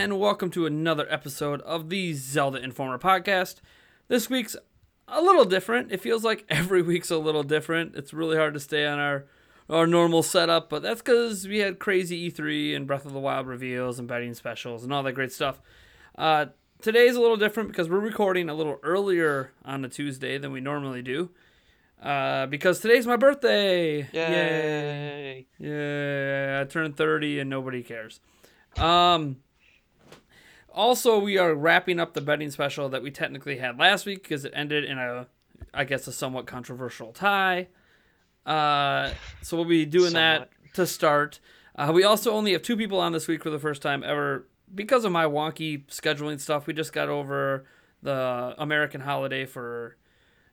and welcome to another episode of the Zelda Informer podcast. This week's a little different. It feels like every week's a little different. It's really hard to stay on our our normal setup, but that's because we had crazy E3 and Breath of the Wild reveals and betting specials and all that great stuff. Uh, today's a little different because we're recording a little earlier on a Tuesday than we normally do. Uh, because today's my birthday. Yay! Yeah, I turned 30 and nobody cares. Um, also, we are wrapping up the betting special that we technically had last week because it ended in a, I guess, a somewhat controversial tie. Uh, so we'll be doing that to start. Uh, we also only have two people on this week for the first time ever because of my wonky scheduling stuff. We just got over the American holiday for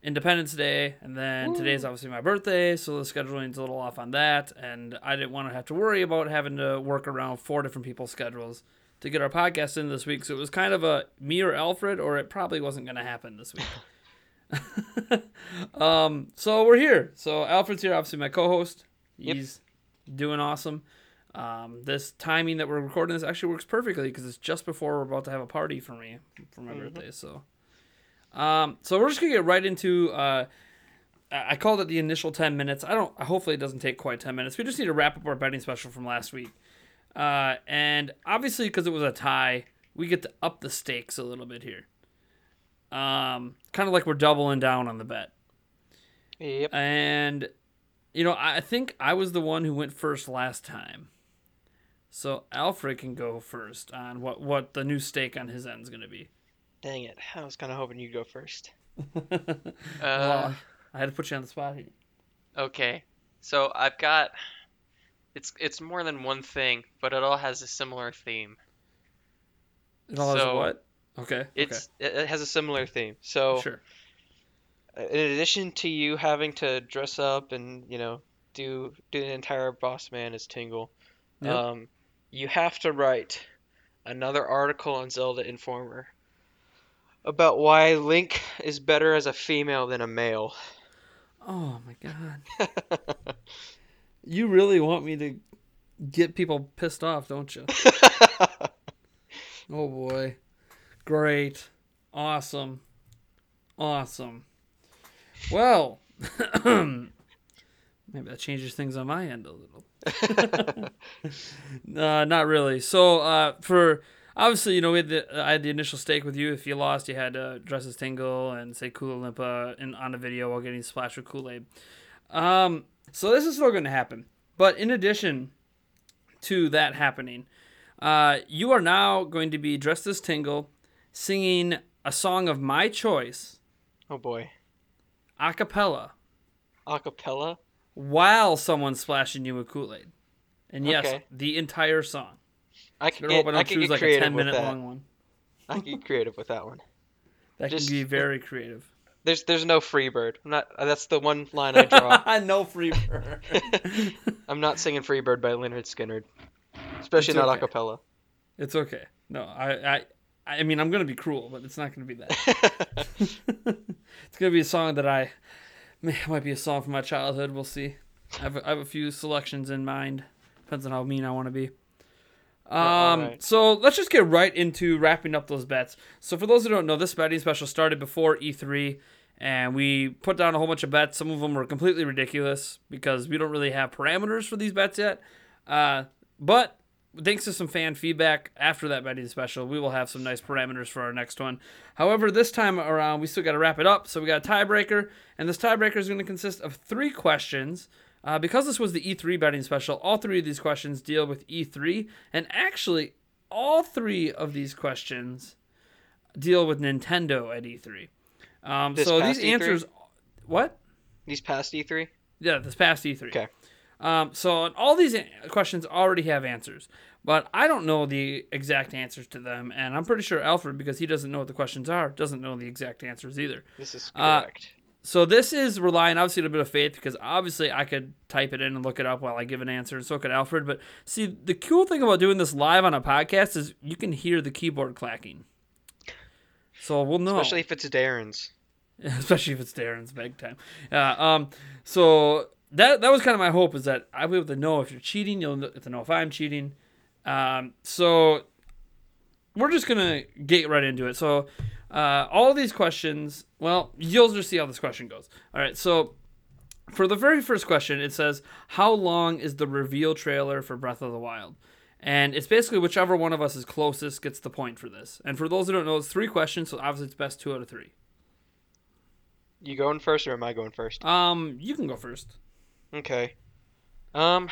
Independence Day, and then today's obviously my birthday, so the scheduling's a little off on that. And I didn't want to have to worry about having to work around four different people's schedules to get our podcast in this week. So it was kind of a me or Alfred, or it probably wasn't going to happen this week. um, so we're here. So Alfred's here, obviously my co-host. Yep. He's doing awesome. Um, this timing that we're recording this actually works perfectly because it's just before we're about to have a party for me for my birthday. So, um, so we're just gonna get right into. Uh, I I called it the initial ten minutes. I don't. Hopefully, it doesn't take quite ten minutes. We just need to wrap up our betting special from last week, uh, and obviously because it was a tie, we get to up the stakes a little bit here. Um, kind of like we're doubling down on the bet. Yep. And you know, I think I was the one who went first last time. So Alfred can go first on what what the new stake on his end is going to be. Dang it! I was kind of hoping you'd go first. Uh, well, I had to put you on the spot here. okay. So I've got it's it's more than one thing, but it all has a similar theme. It all has what? Okay. It's it, it has a similar theme. So Sure. in addition to you having to dress up and you know do do the entire boss man as Tingle, Yep. um, you have to write another article on Zelda Informer about why Link is better as a female than a male. Oh my god. You really want me to get people pissed off, don't you? Oh boy. Great. Awesome. Awesome. Well, maybe that changes things on my end a little. uh, not really. So, uh, for obviously, you know, we had the, I had the initial stake with you. If you lost, you had to dress as Tingle and say Kooloo-Limpah in, on a video while getting splashed with Kool Aid. Um, so this is still going to happen. But in addition to that happening, uh, you are now going to be dressed as Tingle, singing a song of my choice, oh boy, a cappella, acapella. while someone's splashing you with Kool Aid. And yes, Okay. the entire song. I can get, I I don't choose get like a creative 10 with minute that. long one. I could get creative with that one. That Just- can be very creative. There's there's no Freebird. I'm not. That's the one line I draw. I no free bird. I'm not singing Freebird by Lynyrd Skynyrd, especially It's not okay. a cappella. it's okay. No, I, I, I mean, I'm gonna be cruel, but it's not gonna be that. it's gonna be a song that I, may- might be a song from my childhood. We'll see. I have, a, I have a few selections in mind. Depends on how mean I want to be. Um, alright. so let's just get right into wrapping up those bets. So for those who don't know, this betting special started before E3, and we put down a whole bunch of bets. Some of them were completely ridiculous because we don't really have parameters for these bets yet. Uh, but thanks to some fan feedback after that betting special, we will have some nice parameters for our next one. However, this time around, we still got to wrap it up. So we got a tiebreaker, and this tiebreaker is going to consist of three questions. Uh, because this was the E3 betting special, all three of these questions deal with E3, and actually, all three of these questions deal with Nintendo at E3. Um, so these E3? answers, what? These past E E3. Yeah, this past E3. Okay. Um, so all these questions already have answers, but I don't know the exact answers to them, and I'm pretty sure Alfred, because he doesn't know what the questions are, doesn't know the exact answers either. This is Uh, correct. So this is relying obviously on a bit of faith because obviously I could type it in and look it up while I give an answer, and so could Alfred. But see, the cool thing about doing this live on a podcast is you can hear the keyboard clacking. So we'll know, Especially if it's Darren's. especially if it's Darren's big time. Yeah. Um. So that that was kind of my hope is that I'll be able to know if you're cheating. You'll know- to know if I'm cheating. Um. So we're just gonna get right into it. So, uh, all these questions, well, you'll just see how this question goes. All right, so for the very first question, it says, "How long is the reveal trailer for Breath of the Wild?" And it's basically whichever one of us is closest gets the point for this. And for those who don't know, it's three questions, so obviously it's best two out of three. You going first or am I going first? Um, you can go first. Okay. Um,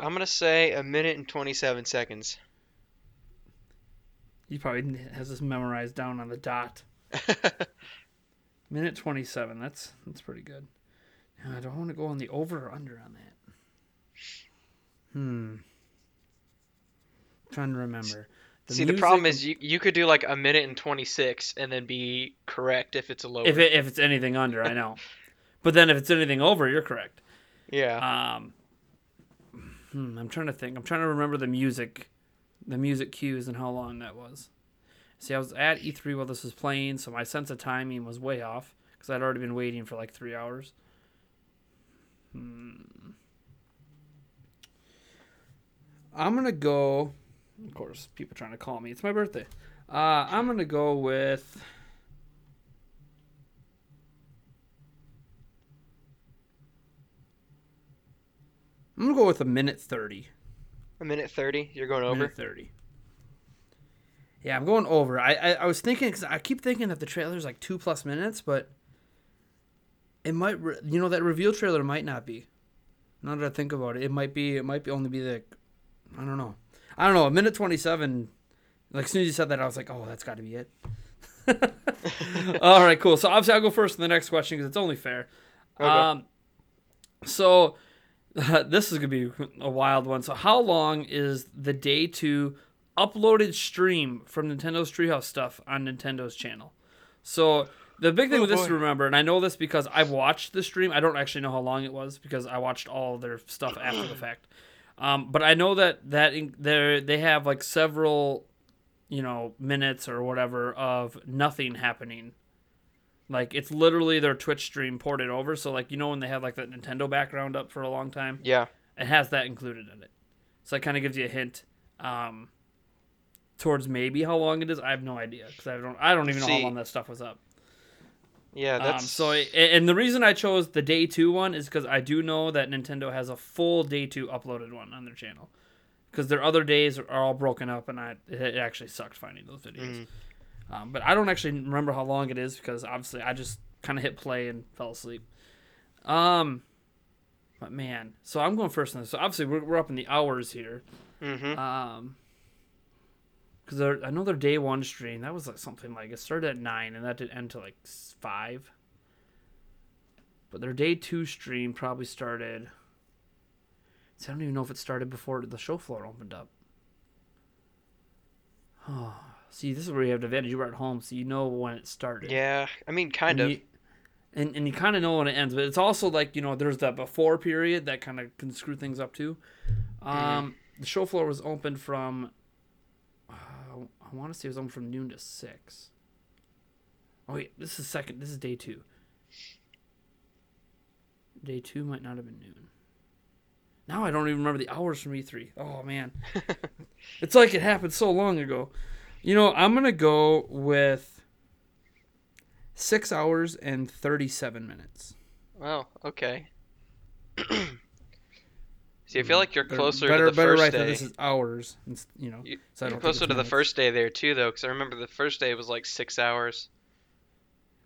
I'm gonna say a minute and 27 seconds. He probably has this memorized down on the dot. Minute twenty-seven. That's that's pretty good. Now, I don't want to go on the over or under on that. Hmm. trying to remember. See, the problem is you you could do like a minute and 26 and then be correct if it's a lower. if it, if it's anything under, I know. But then if it's anything over, you're correct. yeah. Um. Hmm, I'm trying to think. I'm trying to remember the music, the music cues and how long that was. See, I was at E3 while this was playing, so my sense of timing was way off because I'd already been waiting for like three hours. Hmm. I'm gonna go. Of course, people trying to call me. It's my birthday. Uh, I'm gonna go with. I'm gonna go with a minute thirty. a minute 30. You're going over. Minute thirty. Yeah, I'm going over. I I, I was thinking because I keep thinking that the trailer's like two plus minutes, but it might. Re- you know that reveal trailer might not be. Now that I think about it, it might be. It might be only be like, I don't know. I don't know. A minute twenty seven. Like as soon as you said that, I was like, oh, that's got to be it. All right, cool. So obviously I'll go first in the next question because it's only fair. Okay. Um, so this is gonna be a wild one. So how long is the day two uploaded stream from Nintendo's Treehouse stuff on Nintendo's channel? So the big thing Oh, with this boy. to remember, and I know this because I watched the stream. I don't actually know how long it was because I watched all their stuff after the fact. Um, but I know that that they they have like several, you know, minutes or whatever of nothing happening. Like it's literally their Twitch stream ported over. So like you know when they have like that Nintendo background up for a long time, Yeah. it has that included in it. So that kind of gives you a hint um, towards maybe how long it is. I have no idea because I don't I don't even know how long that stuff was up. Yeah. That's. Um, so, and the reason I chose the day two one is because I do know that Nintendo has a full day two uploaded one on their channel. Because their other days are all broken up, and I it it actually sucked finding those videos. Mm. Um, but I don't actually remember how long it is because obviously I just kind of hit play and fell asleep. Um, but man, so I'm going first on this. So obviously we're, we're up in the hours here. Mm-hmm. Um, because I know their day one stream that was like something like it started at nine and that did end to like five. But their day two stream probably started. See, I don't even know if it started before the show floor opened up. Oh, see, this is where you have the advantage. You were at home, so you know when it started. Yeah. I mean, kind and of. You, and, and you kind of know when it ends, but it's also like you know there's that before period that kind of can screw things up too. Um, The show floor was open from I want to say it was open from noon to six. Oh wait, this is second. This is day two. Day two might not have been noon. Now I don't even remember the hours from E3. Oh man, it's like it happened so long ago. You know, I'm gonna go with six hours and thirty-seven minutes. Oh, okay. See, I feel like you're closer better, to the better first day. this is hours. You know, You, so you're closer to the first day there too, though, because I remember the first day was like six hours.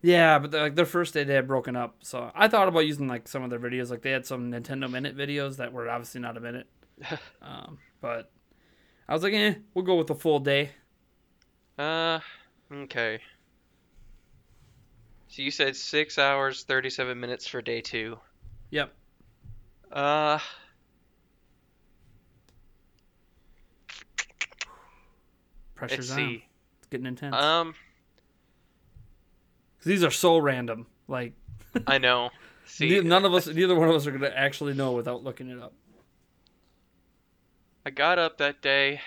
Yeah, but like their first day they had broken up, so I thought about using like some of their videos. Like they had some Nintendo Minute videos that were obviously not a minute, um, but I was like, eh, we'll go with a full day. Uh, okay. So you said six hours, thirty-seven minutes for day two. Yep. Uh, Pressure's let's on. see. It's getting intense. Um, these are so random. Like I know. See, none of us, neither one of us are gonna actually know without looking it up. I got up that day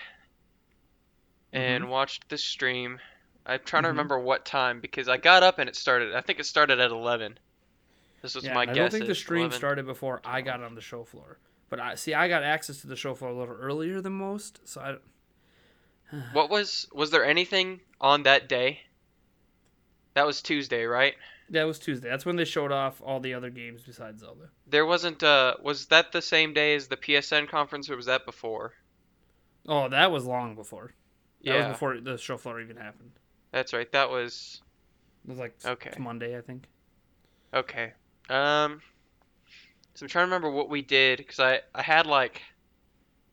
and Mm-hmm. watched the stream. I'm trying to Mhm. remember what time because I got up and it started. I think it started at 11. This was Yeah, my I guess. I don't think the stream 11. started before I got on the show floor. But I see, I got access to the show floor a little earlier than most, so I, What was was there anything on that day? That was Tuesday, right? That was Tuesday. That's when they showed off all the other games besides Zelda. There wasn't uh was that the same day as the PSN conference or was that before? Oh, that was long before. That Yeah. was before the show floor even happened. That's right. That was It was like Okay. Monday, I think. okay. Um so I'm trying to remember what we did cuz I I had like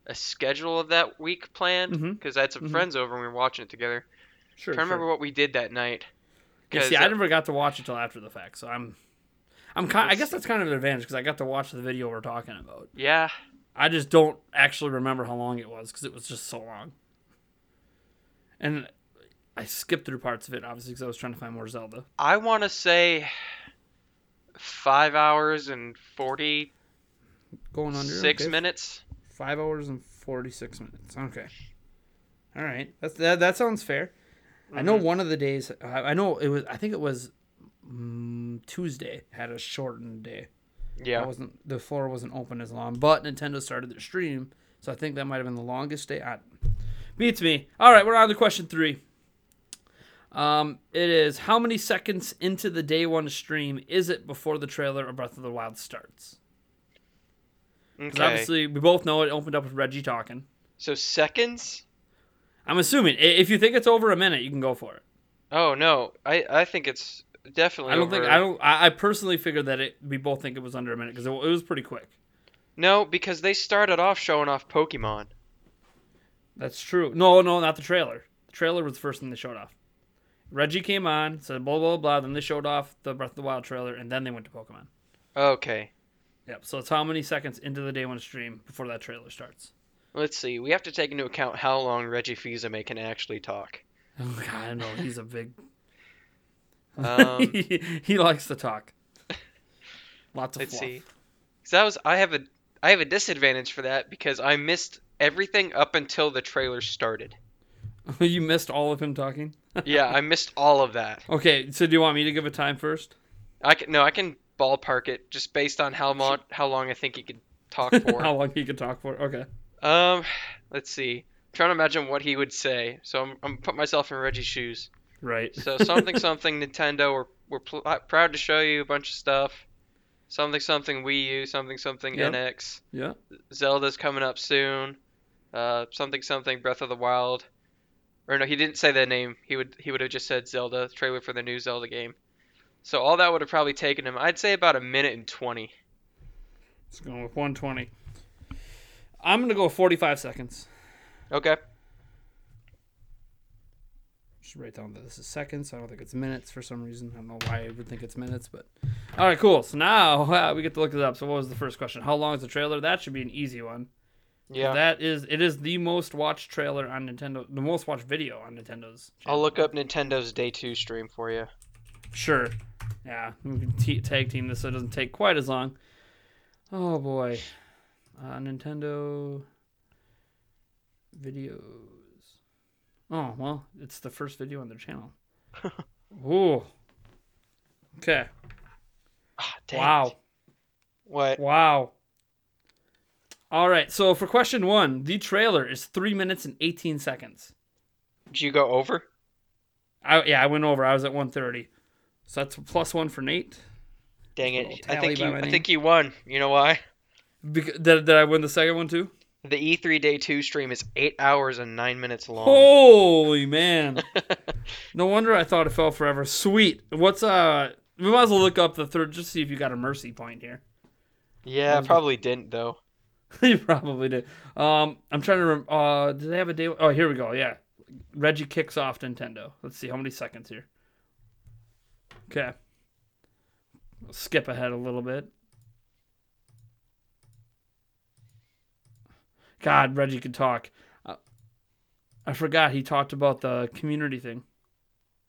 a schedule of that week planned Mhm. cuz I had some Mhm. friends over and we were watching it together. Sure. trying to remember what we did that night. Yeah, see, I uh, never got to watch it till after the fact, so I'm, I'm kind. I guess that's kind of an advantage because I got to watch the video we're talking about. Yeah. I just don't actually remember how long it was because it was just so long. And I skipped through parts of it obviously because I was trying to find more Zelda. I want to say 5 hours and forty. Going under okay. minutes. Five hours and forty six minutes. Okay. All right. That's that. That sounds fair. I know Mhm. one of the days. I, I know it was. I think it was mm, Tuesday had a shortened day. Yeah. That wasn't the floor wasn't open as long, but Nintendo started their stream, so I think that might have been the longest day. I, beats me. All right, we're on to question three. Um, it is how many seconds into the day one stream is it before the trailer of Breath of the Wild starts? Because Okay. obviously we both know it opened up with Reggie talking. So seconds? I'm assuming if you think it's over a minute, you can go for it. Oh no, I I think it's definitely. I don't think I don't. I, I personally figured that it. We both think it was under a minute because it, it was pretty quick. No, because they started off showing off Pokemon. That's true. No, no, not the trailer. The trailer was the first thing they showed off. Reggie came on, said blah blah blah. Then they showed off the Breath of the Wild trailer, and then they went to Pokemon. Okay. Yep. So it's how many seconds into the day one stream before that trailer starts. Let's see. We have to take into account how long Reggie Fils-Aimé can actually talk. Oh God, I know he's a big. Um, he, he likes to talk. Lots of Let's fluff. see. 'Cause that was I have a I have a disadvantage for that because I missed everything up until the trailer started. you missed all of him talking. Yeah, I missed all of that. Okay, so do you want me to give a time first? I can no, I can ballpark it just based on how long how long I think he could talk for. How long he could talk for? Okay. Um, let's see. I'm trying to imagine what he would say. So I'm I'm put myself in Reggie's shoes. Right. So something something Nintendo. We're we're pl- proud to show you a bunch of stuff. Something something Wii U. Something something Yep. NX. Yeah. Zelda's coming up soon. Uh, something something Breath of the Wild. Or no, he didn't say the name. He would he would have just said Zelda trailer for the new Zelda game. So all that would have probably taken him. I'd say about a minute and twenty. It's going with 120. I'm gonna go 45 seconds. Okay. Just write down that this is seconds. I don't think it's minutes for some reason. I don't know why I would think it's minutes, but all right, cool. So now uh, we get to look it up. So what was the first question? How long is the trailer? That should be an easy one. Yeah. That is. It is the most watched trailer on Nintendo. The most watched video on Nintendo's. I'll look up Nintendo's Day Two stream for you. Sure. Yeah, we can t- tag team this so it doesn't take quite as long. Oh boy, uh, Nintendo videos. Oh well, it's the first video on their channel. Ooh. Okay. Ah, Wow. it. What? Wow. All right. So for question one, the trailer is three minutes and eighteen seconds. Did you go over? I, yeah, I went over. I was at one thirty. So that's plus one for Nate. Dang it! I think you. I think you won. You know why? Bec- did, did I win the second one too? The E3 Day Two stream is eight hours and nine minutes long. Holy man! no wonder I thought it fell forever. Sweet. What's uh? We might as well look up the third just to see if you got a mercy point here. yeah, I probably didn't though. you probably did. Um, I'm trying to. Rem- uh, do they have a day? Oh, here we go. Yeah, Reggie kicks off Nintendo. Let's see how many seconds here. Okay. We'll skip ahead a little bit. God, Reggie could talk. Uh, I forgot he talked about the community thing.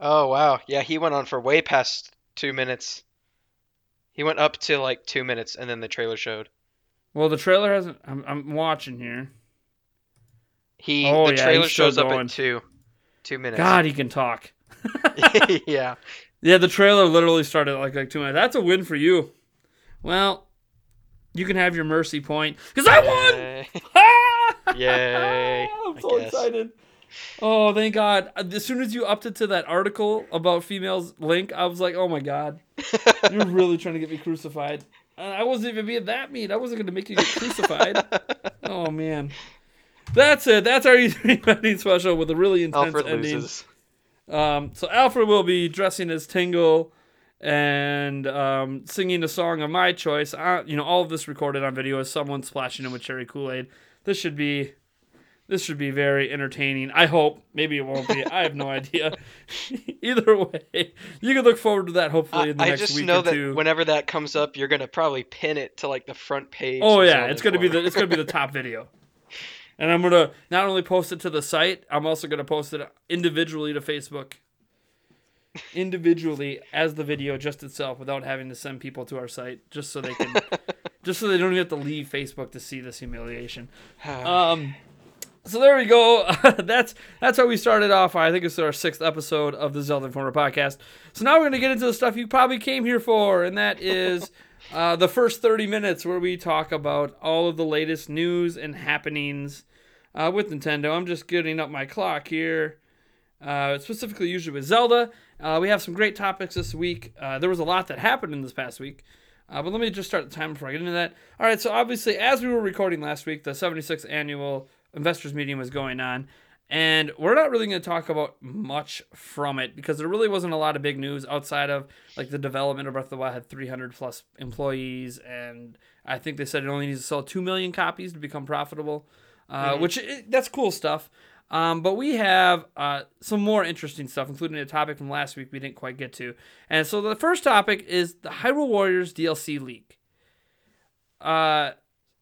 Oh wow, yeah, he went on for way past two minutes. He went up to like two minutes, and then the trailer showed. Well, the trailer hasn't. I'm, I'm watching here. He Oh, the yeah, trailer shows up going. at two, two minutes. God, he can talk. yeah. Yeah, the trailer literally started like like two minutes. That's a win for you. Well, you can have your mercy point because I won. Yay. Yay, I'm so excited. Oh, thank God! As soon as you upped it to that article about females link, I was like, "Oh my God, you're really trying to get me crucified." I wasn't even being that mean. I wasn't going to make you get crucified. oh man, that's it. That's our E3 betting special with a really intense Alfred ending. loses. Um, so Alfred will be dressing as Tingle and um, singing a song of my choice. Uh, you know, all of this recorded on video as someone splashing him with cherry Kool Aid. This should be, this should be very entertaining. I hope. Maybe it won't be. I have no idea. Either way, you can look forward to that. Hopefully I, in the I next just week know or that two. whenever that comes up, you're gonna probably pin it to like the front page. Oh yeah, it's gonna be the it's gonna be the top video. And I'm gonna not only post it to the site, I'm also gonna post it individually to Facebook. Individually as the video just itself without having to send people to our site just so they can just so they don't even have to leave Facebook to see this humiliation. Um so there we go. that's that's how we started off. I think it's our sixth episode of the Zelda Informer podcast. So now we're gonna get into the stuff you probably came here for, and that is uh, the first thirty minutes where we talk about all of the latest news and happenings uh, with Nintendo. I'm just getting up my clock here. Uh, specifically, usually with Zelda. Uh, we have some great topics this week. Uh, there was a lot that happened in this past week. Uh, but let me just start the time before I get into that. All right, so obviously, as we were recording last week, the 76th annual investors meeting was going on. And we're not really going to talk about much from it because there really wasn't a lot of big news outside of like the development of Breath of the Wild had 300 plus employees, and I think they said it only needs to sell 2 million copies to become profitable, uh, which i that's cool stuff. Um, but we have uh, some more interesting stuff, including a topic from last week we didn't quite get to. And so the first topic is the Hyrule Warriors DLC leak. Uh,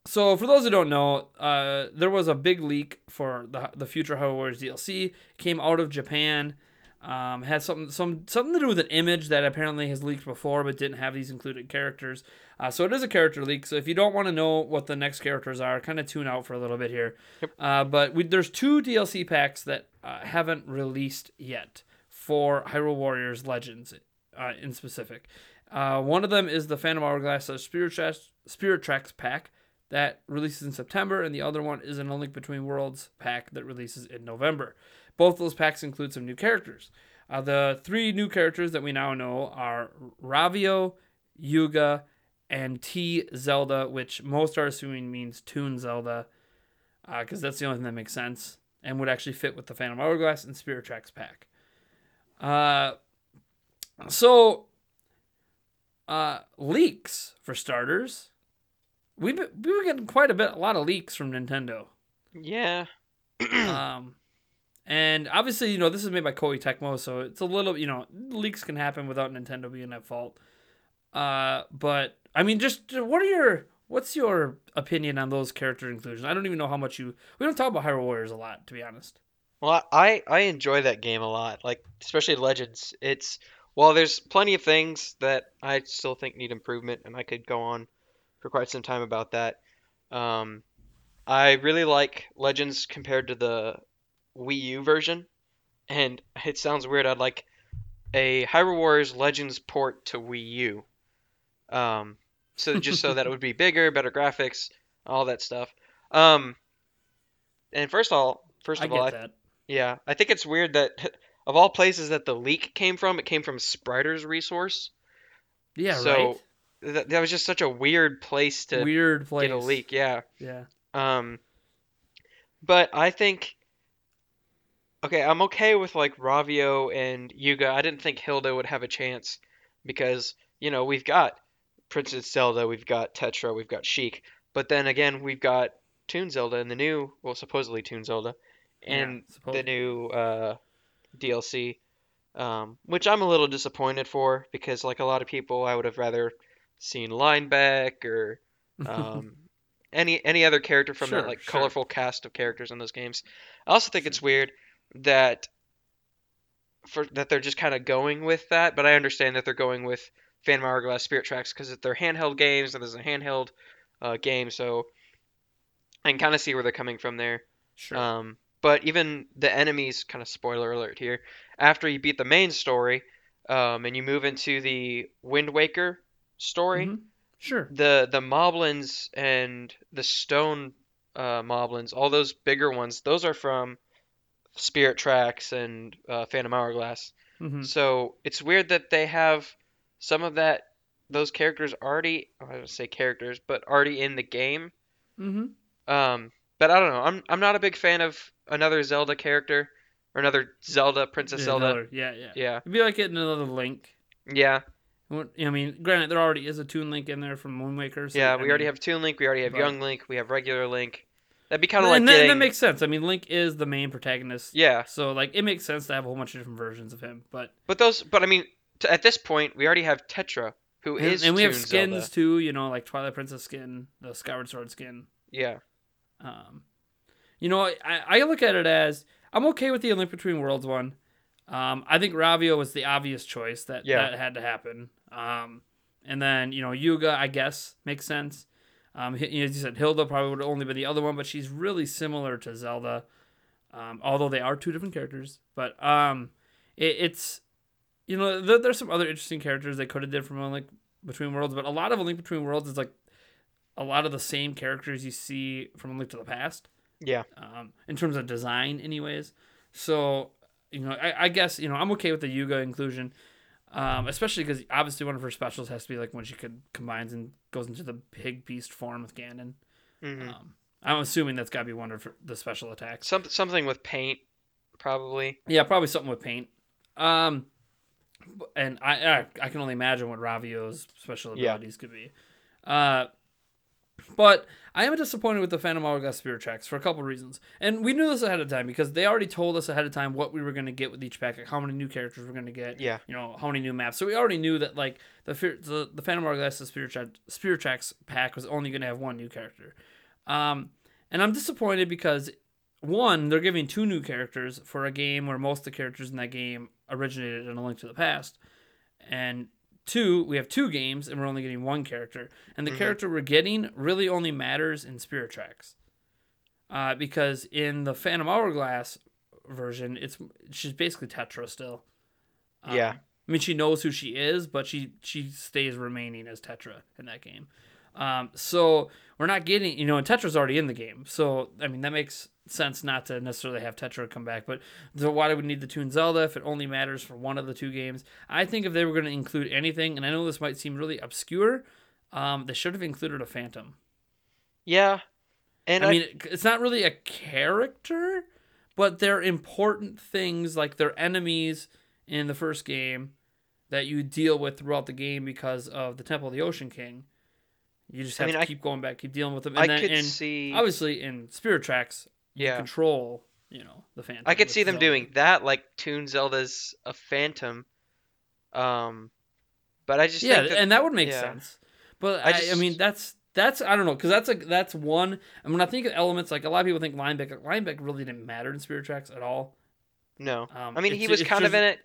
so for those who don't know, uh, there was a big leak for the the future Hyrule Warriors DLC. It came out of Japan. Um, had something some something to do with an image that apparently has leaked before, but didn't have these included characters. Uh, so it is a character leak. So if you don't want to know what the next characters are, kind of tune out for a little bit here. Uh, but we, there's two DLC packs that uh, haven't released yet for Hyrule Warriors Legends uh, in specific. Uh, one of them is the Phantom Hourglass Spirit Tracks, Spirit Tracks pack that releases in September, and the other one is an A Link Between Worlds pack that releases in November. Both those packs include some new characters. Uh, the three new characters that we now know are Ravio, Yuga, and T Zelda, which most are assuming means Toon Zelda, because that's the only thing that makes sense and would actually fit with the Phantom Hourglass and Spirit Tracks pack. Uh, so, uh, leaks for starters. We've been, we were getting quite a bit, a lot of leaks from Nintendo. Yeah. um, and obviously, you know, this is made by Koei Tecmo, so it's a little, you know, leaks can happen without Nintendo being at fault. Uh, but I mean, just what are your, what's your opinion on those character inclusions? I don't even know how much you. We don't talk about Hyrule Warriors a lot, to be honest. Well, I I enjoy that game a lot. Like especially Legends. It's while there's plenty of things that I still think need improvement, and I could go on for quite some time about that. Um, I really like Legends compared to the Wii U version, and it sounds weird. I'd like a Hyrule Warriors Legends port to Wii U. Um, so just so that it would be bigger, better graphics, all that stuff. Um, and first of all, first I of all, get I, that. yeah, I think it's weird that of all places that the leak came from, it came from Spriters Resource. Yeah, so right. that, that was just such a weird place to Weird place. get a leak. Yeah. Yeah. Um, but I think okay, I'm okay with like Ravio and Yuga. I didn't think Hilda would have a chance because you know we've got Princess Zelda, we've got Tetra, we've got Sheik, but then again we've got Toon Zelda and the new, well supposedly Toon Zelda, and yeah, the new uh, DLC, um, which I'm a little disappointed for because like a lot of people, I would have rather seen Linebeck or um, any any other character from Sure, that like sure. colorful cast of characters in those games. I also think it's weird that for that they're just kind of going with that, but I understand that they're going with Phantom Hourglass Spirit Tracks because they're handheld games and there's a handheld uh, game, so I can kind of see where they're coming from there. sure. Um, but even the enemies, kind of spoiler alert here, after you beat the main story, um, and you move into the Wind Waker story, Mhm. Sure. the the moblins and the stone uh, moblins, all those bigger ones, those are from Spirit Tracks and uh, Phantom Hourglass. hmm So it's weird that they have some of that those characters already I don't say characters, but already in the game. hmm Um, but I don't know. I'm I'm not a big fan of another Zelda character or another Zelda Princess Zelda. yeah, yeah. Yeah, It'd be like getting another Link. yeah, I mean, granted, there already is a Toon Link in there from Moon Waker. So, yeah. I We already mean- have Toon Link. We already have but- Young Link. We have regular Link. That'd be kind of like and that, getting. that makes sense. I mean, Link is the main protagonist. yeah, So like, it makes sense to have a whole bunch of different versions of him. But but those. But I mean, t- at this point, we already have Tetra, who and, is and we have skins Zelda. too. You know, like Twilight Princess skin, the Skyward Sword skin. Yeah, Um, you know, I, I look at it as I'm okay with the Link Between Worlds one. Um, I think Ravio was the obvious choice that Yeah. that had to happen. Um, and then you know Yuga, I guess makes sense. Um, you as you said, Hilda probably would only be the other one, but she's really similar to Zelda, um, although they are two different characters. But um, it, it's you know there, there's some other interesting characters they could have did from a Link Between Worlds, but a lot of a Link Between Worlds is like a lot of the same characters you see from a Link to the Past yeah, um, in terms of design, anyways. So, you know, I, I guess you know I'm okay with the Yuga inclusion, um, especially because obviously one of her specials has to be like when she could combines and goes into the big beast form with Ganon. hmm Um, I'm assuming that's got to be one of the special attacks. some something with paint, probably. Yeah, probably something with paint. Um, and I I, I can only imagine what Ravio's special Yeah. abilities could be. Uh, but I am disappointed with the Phantom Hourglass Spirit Tracks for a couple reasons, and we knew this ahead of time because they already told us ahead of time what we were going to get with each pack, like how many new characters we're going to get. Yeah. You know how many new maps. So we already knew that like the fear- the, the Phantom Hourglass Spirit Track, Spirit Tracks pack was only going to have one new character. Um, and I'm disappointed because one, they're giving two new characters for a game where most of the characters in that game originated in A Link to the Past, and two, we have two games and we're only getting one character, and the Mhm. character we're getting really only matters in Spirit Tracks, uh, because in the Phantom Hourglass version, it's she's basically Tetra still. Um, Yeah. I mean, she knows who she is, but she she stays remaining as Tetra in that game. Um, so we're not getting, you know, and Tetra's already in the game. So I mean, that makes sense not to necessarily have Tetra come back. But so why do we need the Toon Zelda if it only matters for one of the two games? I think if they were going to include anything, and I know this might seem really obscure, um, they should have included a Phantom. Yeah, and I mean, it's not really a character, but they're important things like they're enemies in the first game that you deal with throughout the game because of the Temple of the Ocean King. You just I have mean, to I- keep going back, keep dealing with them. I And then, could and see. obviously in Spirit Tracks, you Yeah. control, you know, the Phantom. I could see them Zelda. doing that, like Toon Zelda's a Phantom. Um, but I just yeah, think that, and that would make yeah. sense. But I I, I mean, that's that's I don't know because that's a that's one. And when I think of elements, like a lot of people think Linebacker, Linebacker really didn't matter in Spirit Tracks at all. no. Um, I mean, he was kind of in it.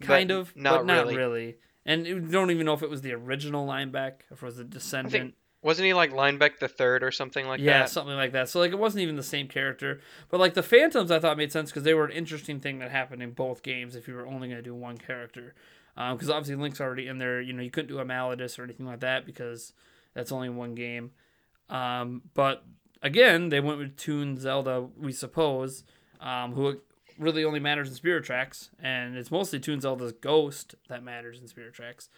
kind of, not but not really. really. And we don't even know if it was the original Linebeck, if it was a descendant. Wasn't he like Linebeck the third or something like yeah, that? Yeah, something like that. So like it wasn't even the same character. But like the Phantoms, I thought made sense because they were an interesting thing that happened in both games. If you were only going to do one character, because obviously Link's already in there. You know, you couldn't do a Malladus or anything like that because that's only one game. Um, but again, they went with Toon Zelda, we suppose, um, who really only matters in Spirit Tracks, and it's mostly Toon Zelda's ghost that matters in Spirit Tracks.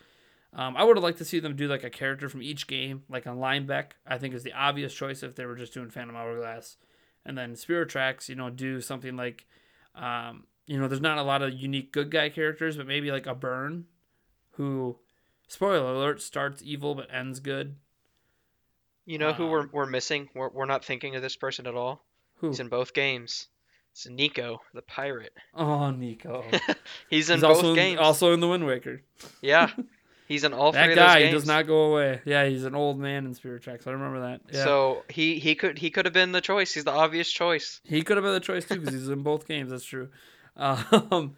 Um, I would have liked to see them do like a character from each game, like on Linebeck. I think is the obvious choice if they were just doing Phantom Hourglass, and then Spirit Tracks. You know, do something like, um, you know, there's not a lot of unique good guy characters, but maybe like a Byrne, who, spoiler alert, starts evil but ends good. You know who we're Um, we're missing? We're we're not thinking of this person at all. Who? He's in both games. It's Niko, the pirate. Oh, Niko. He's in He's both also games. also in the Wind Waker. Yeah, he's in all three That of guy those he games. does not go away. Yeah, he's an old man in Spirit Tracks. I remember that. Yeah. So he he could he could have been the choice. He's the obvious choice. He could have been the choice too because he's in both games. That's true. Um,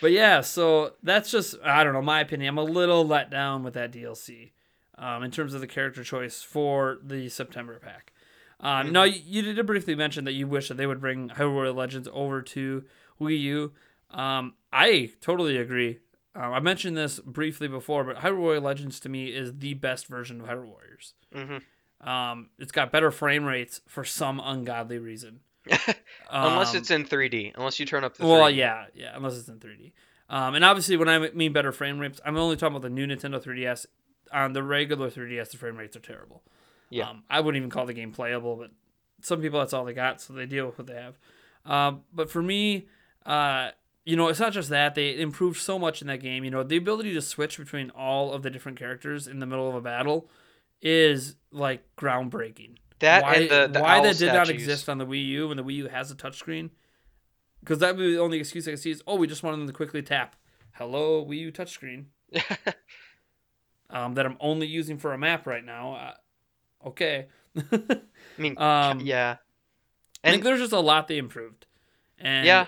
but yeah, so that's just I don't know my opinion. I'm a little let down with that DLC um, in terms of the character choice for the September pack. Um, Now you, you did briefly mention that you wish that they would bring Hyrule Legends over to Wii U. Um, I totally agree. Um, I mentioned this briefly before, but Hyrule Legends to me is the best version of Hyrule Warriors. hmm Um, it's got better frame rates for some ungodly reason. Unless Um, it's in 3D. Unless you turn up the. well, 3D. yeah, yeah, unless it's in 3D. Um, and obviously, when I mean better frame rates, I'm only talking about the new Nintendo 3DS. On the regular 3DS, the frame rates are terrible. Yeah. Um, I wouldn't even call the game playable, but some people that's all they got, so they deal with what they have. Um, but for me, uh, you know, it's not just that they improved so much in that game. You know, the ability to switch between all of the different characters in the middle of a battle is like groundbreaking. That why, and the, the why that did not exist on the Wii U when the Wii U has a touchscreen. Because that would be the only excuse I can see is, oh, we just wanted them to quickly tap. Hello, Wii U touchscreen. Um, that I'm only using for a map right now. Okay. I mean, Um, yeah. I think there's just a lot they improved. And yeah,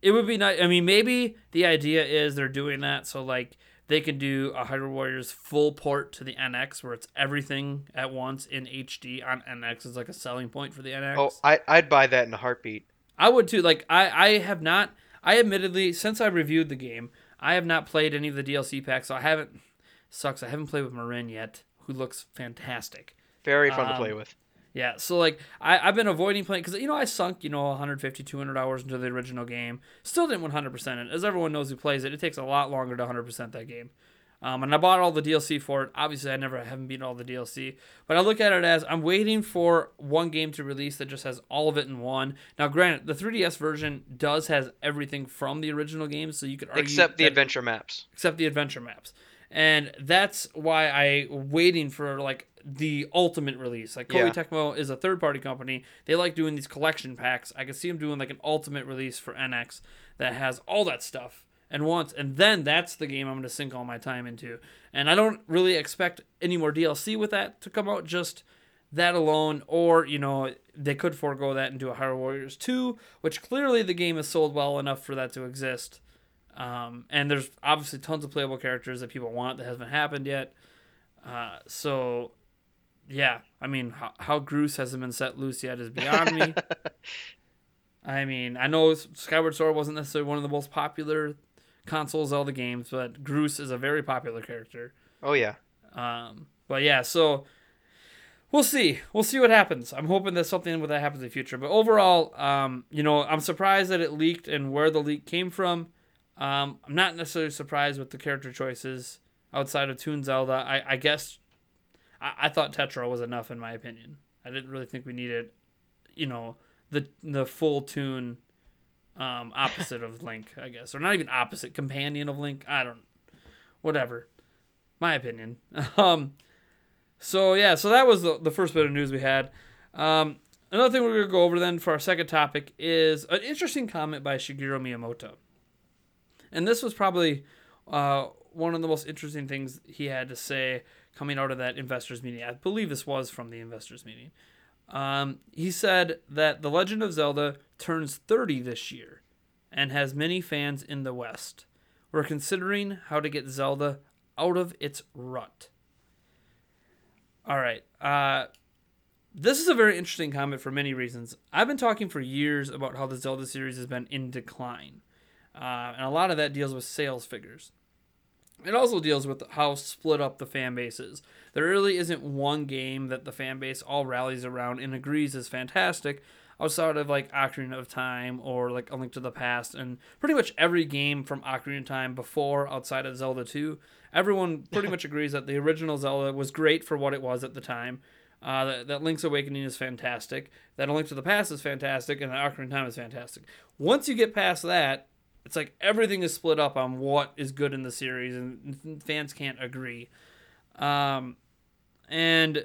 it would be nice. I mean, maybe the idea is they're doing that so like they can do a Hyrule Warriors full port to the NX where it's everything at once in HD on NX is like a selling point for the NX. oh, I I'd buy that in a heartbeat. I would too. Like I, I have not. I admittedly, since I reviewed the game, I have not played any of the DLC packs. So I haven't. Sucks. I haven't played with Marin yet, who looks fantastic. Very fun to Um, play with. Yeah, so like I, I've been avoiding playing because you know I sunk you know 150 200 hours into the original game. Still didn't 100% it. As everyone knows who plays it, it takes a lot longer to 100% that game. Um, and I bought all the DLC for it. Obviously, I never haven't beaten all the DLC, but I look at it as I'm waiting for one game to release that just has all of it in one. Now, granted, the 3DS version does has everything from the original game, so you could argue Except the that- adventure maps. except the adventure maps. And that's why I waiting for like the ultimate release. Like Koei Yeah. Tecmo is a third party company. They like doing these collection packs. I can see them doing like an ultimate release for NX that has all that stuff and once and then that's the game I'm going to sink all my time into. And I don't really expect any more DLC with that to come out just that alone or you know they could forego that and do a Hyrule Warriors 2, which clearly the game is sold well enough for that to exist. Um, and there's obviously tons of playable characters that people want that hasn't happened yet. Uh, so, yeah, I mean, how, how Groose hasn't been set loose yet is beyond me. I mean, I know Skyward Sword wasn't necessarily one of the most popular console Zelda games, but Groose is a very popular character. Oh yeah. Um, but yeah, so we'll see. We'll see what happens. I'm hoping that something with that happens in the future. But overall, um, you know, I'm surprised that it leaked and where the leak came from. Um, I'm not necessarily surprised with the character choices outside of Toon Zelda. I, I guess I, I thought Tetra was enough in my opinion. I didn't really think we needed, you know, the the full Toon um, opposite of Link, I guess, or not even opposite, companion of Link. I don't, whatever. My opinion. Um, so yeah, so that was the, the first bit of news we had. Um, another thing we're gonna go over then for our second topic is an interesting comment by Shigeru Miyamoto, and this was probably uh, one of the most interesting things he had to say coming out of that investors meeting. I believe this was from the investors meeting. Um, he said that The Legend of Zelda turns 30 this year and has many fans in the West. We're considering how to get Zelda out of its rut. All right. Uh, this is a very interesting comment for many reasons. I've been talking for years about how the Zelda series has been in decline, uh, and a lot of that deals with sales figures. It also deals with how split up the fan base is. There really isn't one game that the fan base all rallies around and agrees is fantastic, outside of like Ocarina of Time or like A Link to the Past, and pretty much every game from Ocarina of Time before, outside of Zelda 2, everyone pretty much agrees that the original Zelda was great for what it was at the time. Uh, that, that Link's Awakening is fantastic. That A Link to the Past is fantastic, and that Ocarina of Time is fantastic. Once you get past that, it's like everything is split up on what is good in the series, and fans can't agree. Um, and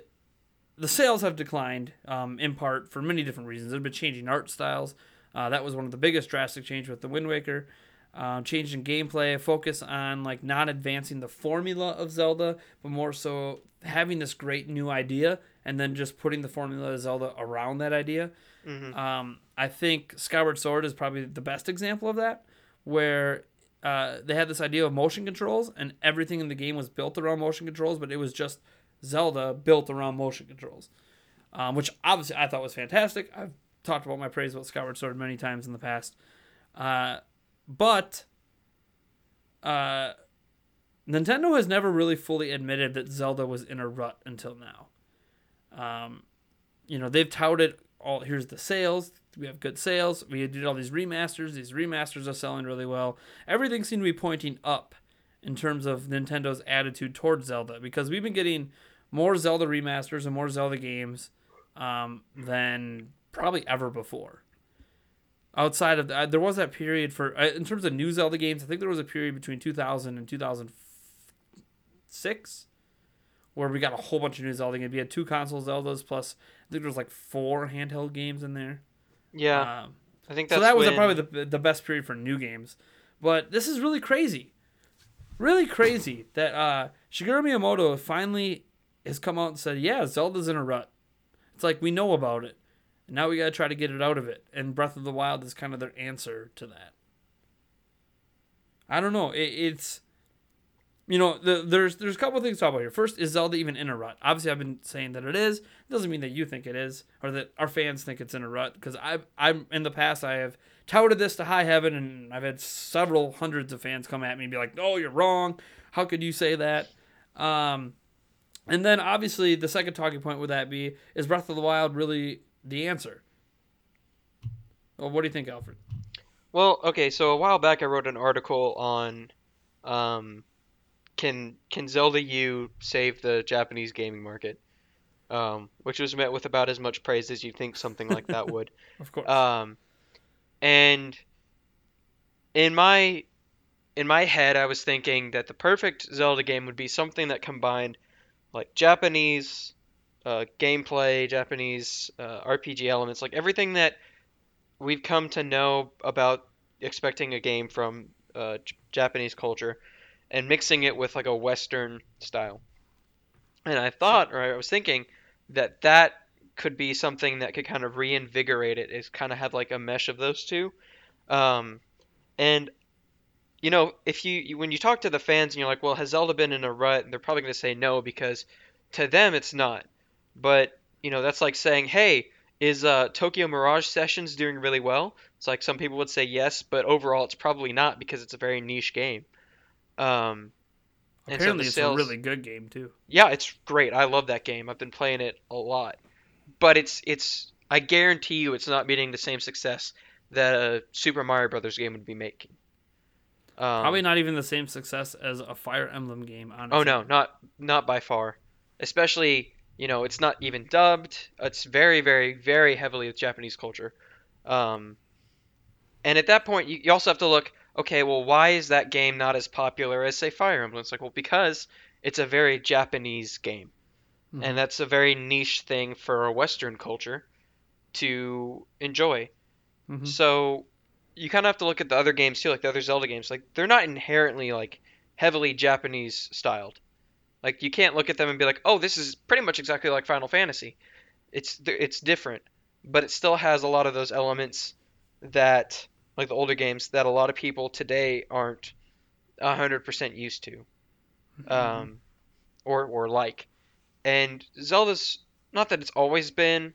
the sales have declined um, in part for many different reasons. They've been changing art styles. Uh, that was one of the biggest drastic change with the Wind Waker. Um, change in gameplay, focus on like not advancing the formula of Zelda, but more so having this great new idea and then just putting the formula of Zelda around that idea. Mhm. Um, I think Skyward Sword is probably the best example of that, where uh, they had this idea of motion controls and everything in the game was built around motion controls, but it was just Zelda built around motion controls, um, which obviously I thought was fantastic. I've talked about my praise about Skyward Sword many times in the past, uh, but uh, Nintendo has never really fully admitted that Zelda was in a rut until now. Um, you know, they've touted all here's the sales. We have good sales. We did all these remasters. These remasters are selling really well. Everything seemed to be pointing up in terms of Nintendo's attitude towards Zelda because we've been getting more Zelda remasters and more Zelda games um, than probably ever before. Outside of that, there was that period for uh, in terms of new Zelda games. I think there was a period between 2000 and 2006 where we got a whole bunch of new Zelda games. We had two console Zeldas plus I think there was like four handheld games in there. Yeah, Um, I think that's so that was when, probably the the best period for new games. But this is really crazy, really crazy that uh, Shigeru Miyamoto finally has come out and said, "Yeah, Zelda's in a rut. It's like we know about it, and now we gotta try to get it out of it." And Breath of the Wild is kind of their answer to that. I don't know. It, it's you know, the, there's there's a couple things to talk about here. First, is Zelda even in a rut? Obviously, I've been saying that it is. It doesn't mean that you think it is, or that our fans think it's in a rut. Because I, I'm in the past, I have touted this to high heaven, and I've had several hundreds of fans come at me and be like, "No, you're wrong. How could you say that?" Um, and then obviously, the second talking point would that be is Breath of the Wild really the answer? Well, what do you think, Alfred? Well, okay, so a while back I wrote an article on um, can can Zelda U save the Japanese gaming market? Um, which was met with about as much praise as you'd think something like that would. Of course. Um, and in my in my head, I was thinking that the perfect Zelda game would be something that combined like Japanese uh, gameplay, Japanese uh, RPG elements, like everything that we've come to know about expecting a game from uh, J- Japanese culture, and mixing it with like a Western style. And I thought, or I was thinking, that that could be something that could kind of reinvigorate it. Is kind of have like a mesh of those two. Um, and you know, if you, when you talk to the fans and you're like, well, has Zelda been in a rut? And they're probably going to say no because to them it's not. But you know, that's like saying, hey, is uh, Tokyo Mirage Sessions doing really well? It's like some people would say yes, but overall it's probably not because it's a very niche game. Um, and so Apparently, it's sales- a really good game too. yeah, it's great. I love that game. I've been playing it a lot. But it's it's I guarantee you it's not meeting the same success that a Super Mario Brothers game would be making. Um, Probably not even the same success as a Fire Emblem game. Honestly. Oh no, not not by far. Especially, you know, it's not even dubbed. It's very very very heavily with Japanese culture. Um, and at that point, you, you also have to look. Okay, well, why is that game not as popular as say Fire Emblem? It's like, well, because it's a very Japanese game. Mhm. and that's a very niche thing for a Western culture to enjoy. Mhm. So you kind of have to look at the other games too, like the other Zelda games. Like they're not inherently like heavily Japanese styled. Like you can't look at them and be like, "Oh, this is pretty much exactly like Final Fantasy." It's it's different, but it still has a lot of those elements that like the older games that a lot of people today aren't 100% used to Mm-hmm. um, or or like. And Zelda's not that it's always been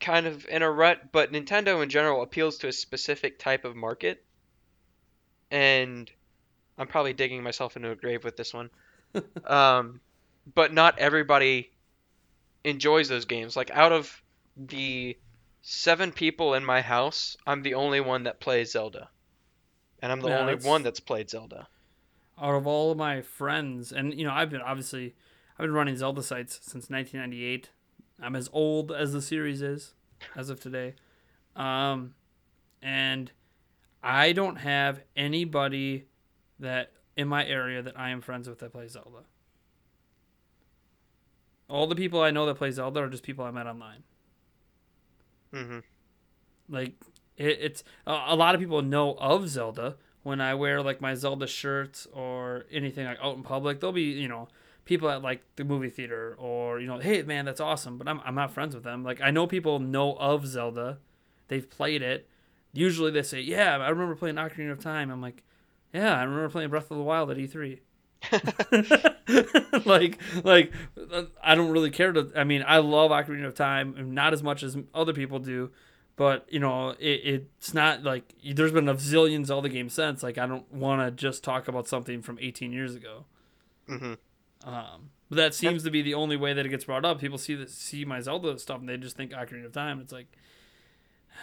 kind of in a rut, but Nintendo in general appeals to a specific type of market. And I'm probably digging myself into a grave with this one. um, but not everybody enjoys those games. Like out of the seven people in my house, I'm the only one that plays Zelda. And I'm the Yeah, only that's- one that's played Zelda. out of all of my friends, and you know, I've been obviously, I've been running Zelda sites since 1998. I'm as old as the series is, as of today, um, and I don't have anybody that in my area that I am friends with that plays Zelda. All the people I know that play Zelda are just people I met online. Hmm Like it, it's a, lot of people know of Zelda when I wear like my Zelda shirts or anything like out in public. There'll be you know people at like the movie theater or you know hey man that's awesome, but I'm I'm not friends with them. Like I know people know of Zelda, they've played it. Usually they say yeah I remember playing Ocarina of Time. I'm like yeah I remember playing Breath of the Wild at E E3. like like I don't really care to I mean I love Ocarina of Time not as much as other people do but you know it, it's not like there's been a zillion Zelda games since like I don't want to just talk about something from 18 years ago hmm um, But that seems to be the only way that it gets brought up. People see the, see my Zelda stuff and they just think Ocarina of Time. It's like,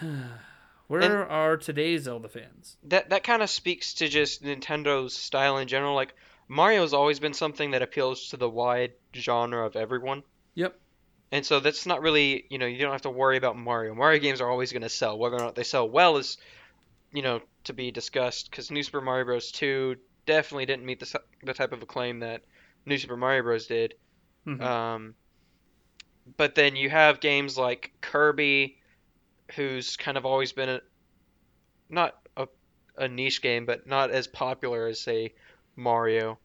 where And- are today's Zelda fans? that that kind of speaks to just Nintendo's style in general. Like Mario's always been something that appeals to the wide genre of everyone. Yep. And so that's not really, you know, you don't have to worry about Mario. Mario games are always going to sell. Whether or not they sell well is, you know, to be discussed. Because New Super Mario Bros. 2 definitely didn't meet the the type of acclaim that New Super Mario Bros. did. Mhm. Um, but then you have games like Kirby, who's kind of always been a not a, a niche game, but not as popular as say Mario.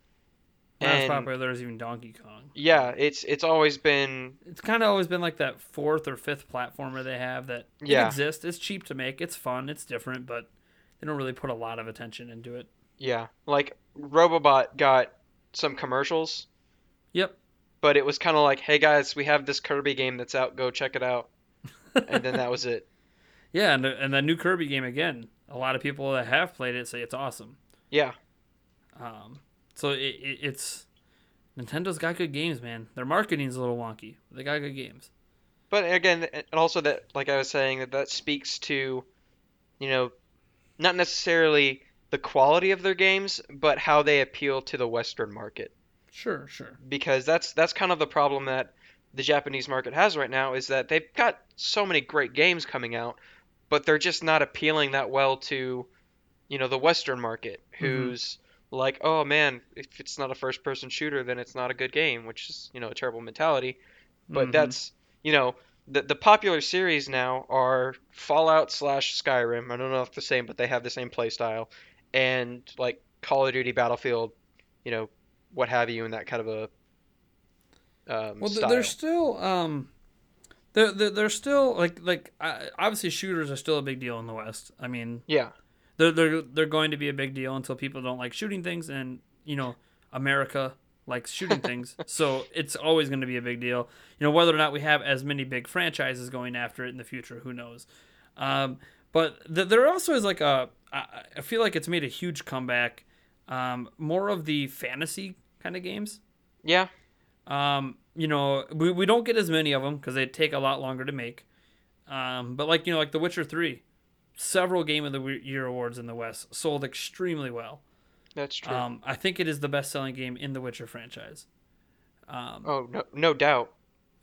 Not as And popular as even Donkey Kong. yeah, it's it's always been It's kind of always been like that fourth or fifth platformer they have that it exists. It's cheap to make. It's fun. It's different, but they don't really put a lot of attention into it. yeah, like Robobot got some commercials, Yep. but it was kind of like, hey guys, we have this Kirby game that's out, go check it out, and then that was it. Yeah, and the, and the new Kirby game again. A lot of people that have played it say it's awesome. Yeah, Um, so it, it, it's Nintendo's got good games, man. Their marketing's a little wonky. But they got good games. But again, and also that, like I was saying, that that speaks to, you know, not necessarily the quality of their games, but how they appeal to the Western market. Sure, sure. Because that's that's kind of the problem that the Japanese market has right now is that they've got so many great games coming out, but they're just not appealing that well to, you know, the Western market, who's like, oh man, if it's not a first-person shooter, then it's not a good game, which is you know a terrible mentality but Mhm. that's you know the the popular series now are Fallout slash Skyrim. I don't know if the same, but they have the same play style, and like Call of Duty, Battlefield, you know, what have you, and that kind of a um, well. style. They're still um, they're, they're they're still like like obviously shooters are still a big deal in the West. I mean, Yeah, they're they're they're going to be a big deal until people don't like shooting things, and you know, America likes shooting things, so it's always going to be a big deal. You know, whether or not we have as many big franchises going after it in the future, who knows? Um, but th- there also is like a I, I feel like it's made a huge comeback. Um, more of the fantasy kind of games. yeah, Um, you know, we, we don't get as many of them because they take a lot longer to make. Um, but like you know, like The Witcher Three, several Game of the Year awards in the West sold extremely well. that's true. Um, I think it is the best-selling game in the Witcher franchise. Um, oh no, no doubt.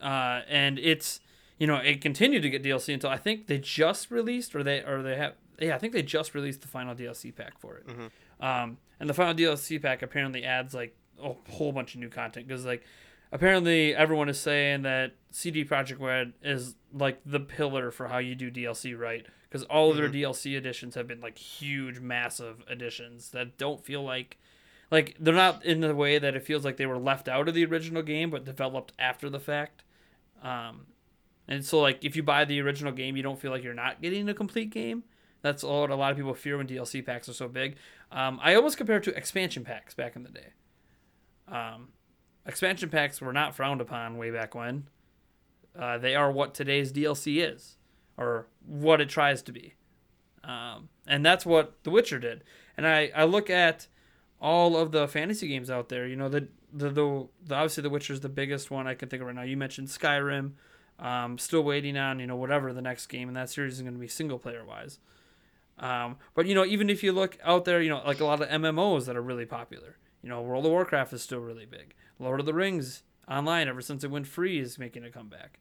uh, and it's you know it continued to get DLC until I think they just released or they or they have yeah I think they just released the final DLC pack for it. Mhm. Um, and the final DLC pack apparently adds like a whole bunch of new content because like apparently everyone is saying that CD Projekt Red is like the pillar for how you do DLC right because all of their DLC editions have been like huge massive editions that don't feel like like they're not in the way that it feels like they were left out of the original game but developed after the fact. Um, and so like if you buy the original game you don't feel like you're not getting a complete game. That's what a lot of people fear when dlc packs are so big. Um, i almost compare it to expansion packs back in the day. Um, expansion packs were not frowned upon way back when. Uh, they are what today's dlc is or what it tries to be um, and that's what the witcher did and I, I look at all of the fantasy games out there. You know, the the, the, the obviously the Witcher is the biggest one I can think of right now. You mentioned Skyrim. Um, still waiting on you know whatever the next game in that series is going to be single player wise. Um, but you know, even if you look out there, you know, like a lot of MMOs that are really popular. You know, World of Warcraft is still really big. Lord of the Rings online ever since it went free is making a comeback.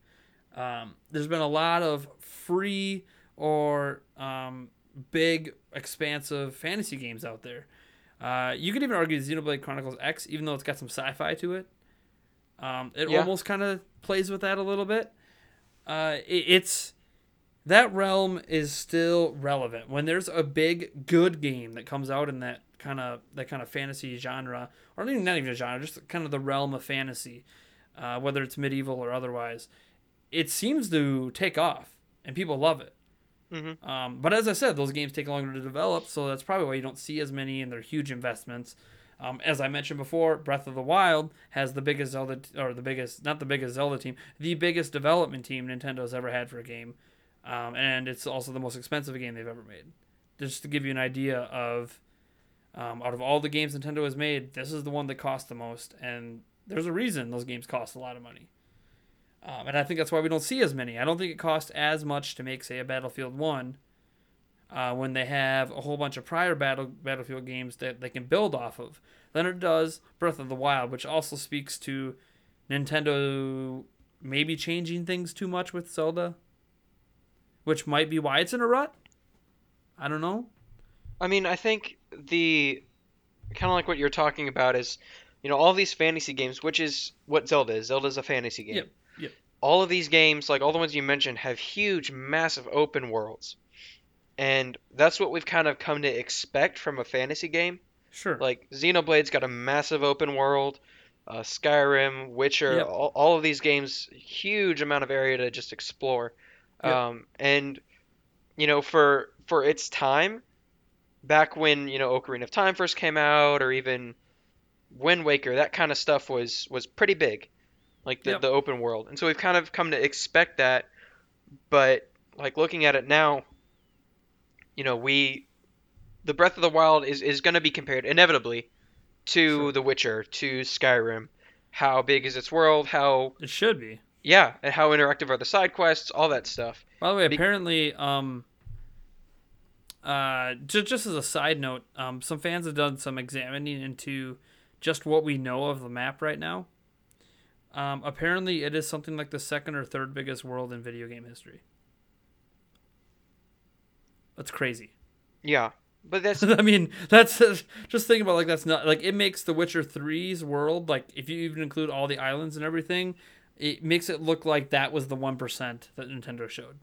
Um, there's been a lot of free or um, big, expansive fantasy games out there. Uh, you could even argue Xenoblade Chronicles X, even though it's got some sci-fi to it. Um, it Yeah. almost kind of plays with that a little bit. Uh, it, it's that realm is still relevant when there's a big good game that comes out in that kind of that kind of fantasy genre, or not even, not even a genre, just kind of the realm of fantasy, uh, whether it's medieval or otherwise. It seems to take off, and people love it. Mhm. Um, but as I said, those games take longer to develop, so that's probably why you don't see as many, and they're huge investments. Um, as I mentioned before, Breath of the Wild has the biggest Zelda, or the biggest, not the biggest Zelda team, the biggest development team Nintendo's ever had for a game, um, and it's also the most expensive game they've ever made. Just to give you an idea of, um, out of all the games Nintendo has made, this is the one that cost the most, and there's a reason those games cost a lot of money. Um, and I think that's why we don't see as many. I don't think it costs as much to make, say, a Battlefield 1 uh, when they have a whole bunch of prior battle Battlefield games that they can build off of than it does Breath of the Wild, which also speaks to Nintendo maybe changing things too much with Zelda, which might be why it's in a rut. I don't know. I mean, I think the kind of like what you're talking about is, you know, all these fantasy games, which is what Zelda is. Zelda is a fantasy game. Yep. All of these games, like all the ones you mentioned, have huge, massive open worlds. And that's what we've kind of come to expect from a fantasy game. Sure. Like Xenoblade's got a massive open world. Uh, Skyrim, Witcher, Yep. all, all of these games, huge amount of area to just explore. Yep. Um, and you know, for for its time, back when you know Ocarina of Time first came out, or even Wind Waker, that kind of stuff was was pretty big, like the Yep. the open world. And so we've kind of come to expect that. But like looking at it now, you know, we the Breath of the Wild is is going to be compared inevitably to Sure. The Witcher, to Skyrim. How big is its world? How it should be. yeah, and how interactive are the side quests? All that stuff. By the way, Be- apparently, um, uh, just just as a side note, um, some fans have done some examining into just what we know of the map right now. Um, apparently, it is something like the second or third biggest world in video game history. That's crazy. Yeah, but that's I mean, that's just think about like that's not like it makes The Witcher 3's world like if you even include all the islands and everything, it makes it look like that was the one percent that Nintendo showed.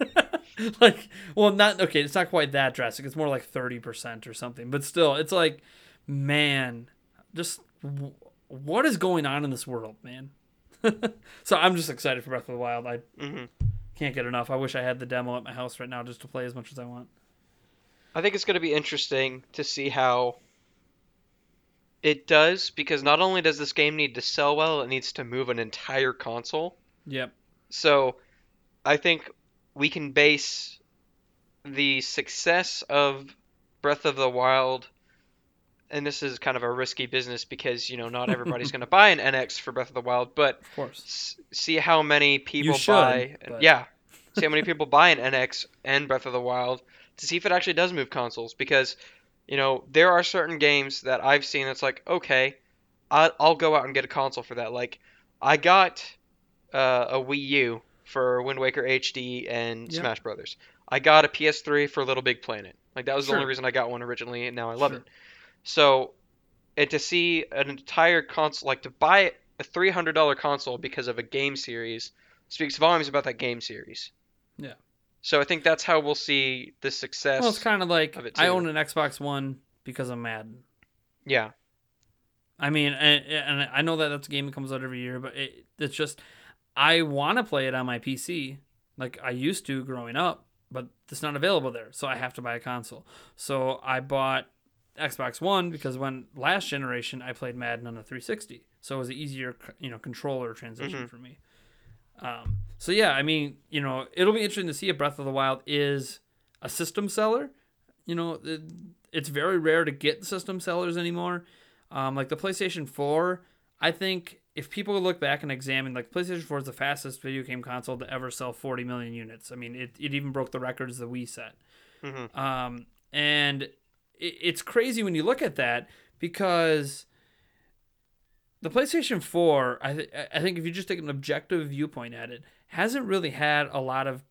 like, well, not okay. It's not quite that drastic. It's more like thirty percent or something. But still, it's like, man, just what is going on in this world, man? so I'm just excited for Breath of the Wild. I hmm can't get enough. I wish I had the demo at my house right now just to play as much as I want. I think it's going to be interesting to see how it does because not only does this game need to sell well, it needs to move an entire console. Yep. So I think we can base the success of Breath of the Wild and this is kind of a risky business because you know not everybody's going to buy an NX for Breath of the Wild, but Of course. s- see how many people should, buy but- yeah see how many people buy an NX and Breath of the Wild to see if it actually does move consoles because you know there are certain games that I've seen that's like okay I, I'll go out and get a console for that like I got uh, a Wii U for Wind Waker HD and Yep. Smash Brothers I got a PS3 for Little Big Planet like that was the only reason I got one originally and now I love Sure. it so and to see an entire console like to buy a three hundred dollar console because of a game series speaks volumes about that game series. Yeah. So I think that's how we'll see the success. Well, it's kind of like of I own an Xbox One because of Madden. yeah. I mean, and, and I know that that's a game that comes out every year, but it, it's just I want to play it on my PC like I used to growing up, but it's not available there, so I have to buy a console. So I bought Xbox One because when last generation I played Madden on a 360, so it was an easier you know controller transition Mhm. for me. Um, so yeah, I mean, you know, it'll be interesting to see if Breath of the Wild is a system seller. You know, it, it's very rare to get system sellers anymore. Um, like the PlayStation 4, I think if people look back and examine, like PlayStation 4 is the fastest video game console to ever sell 40 million units. I mean, it, it even broke the records the Wii set. hmm Um, and it's crazy when you look at that because the PlayStation 4, I, th- I think if you just take an objective viewpoint at it, hasn't really had a lot of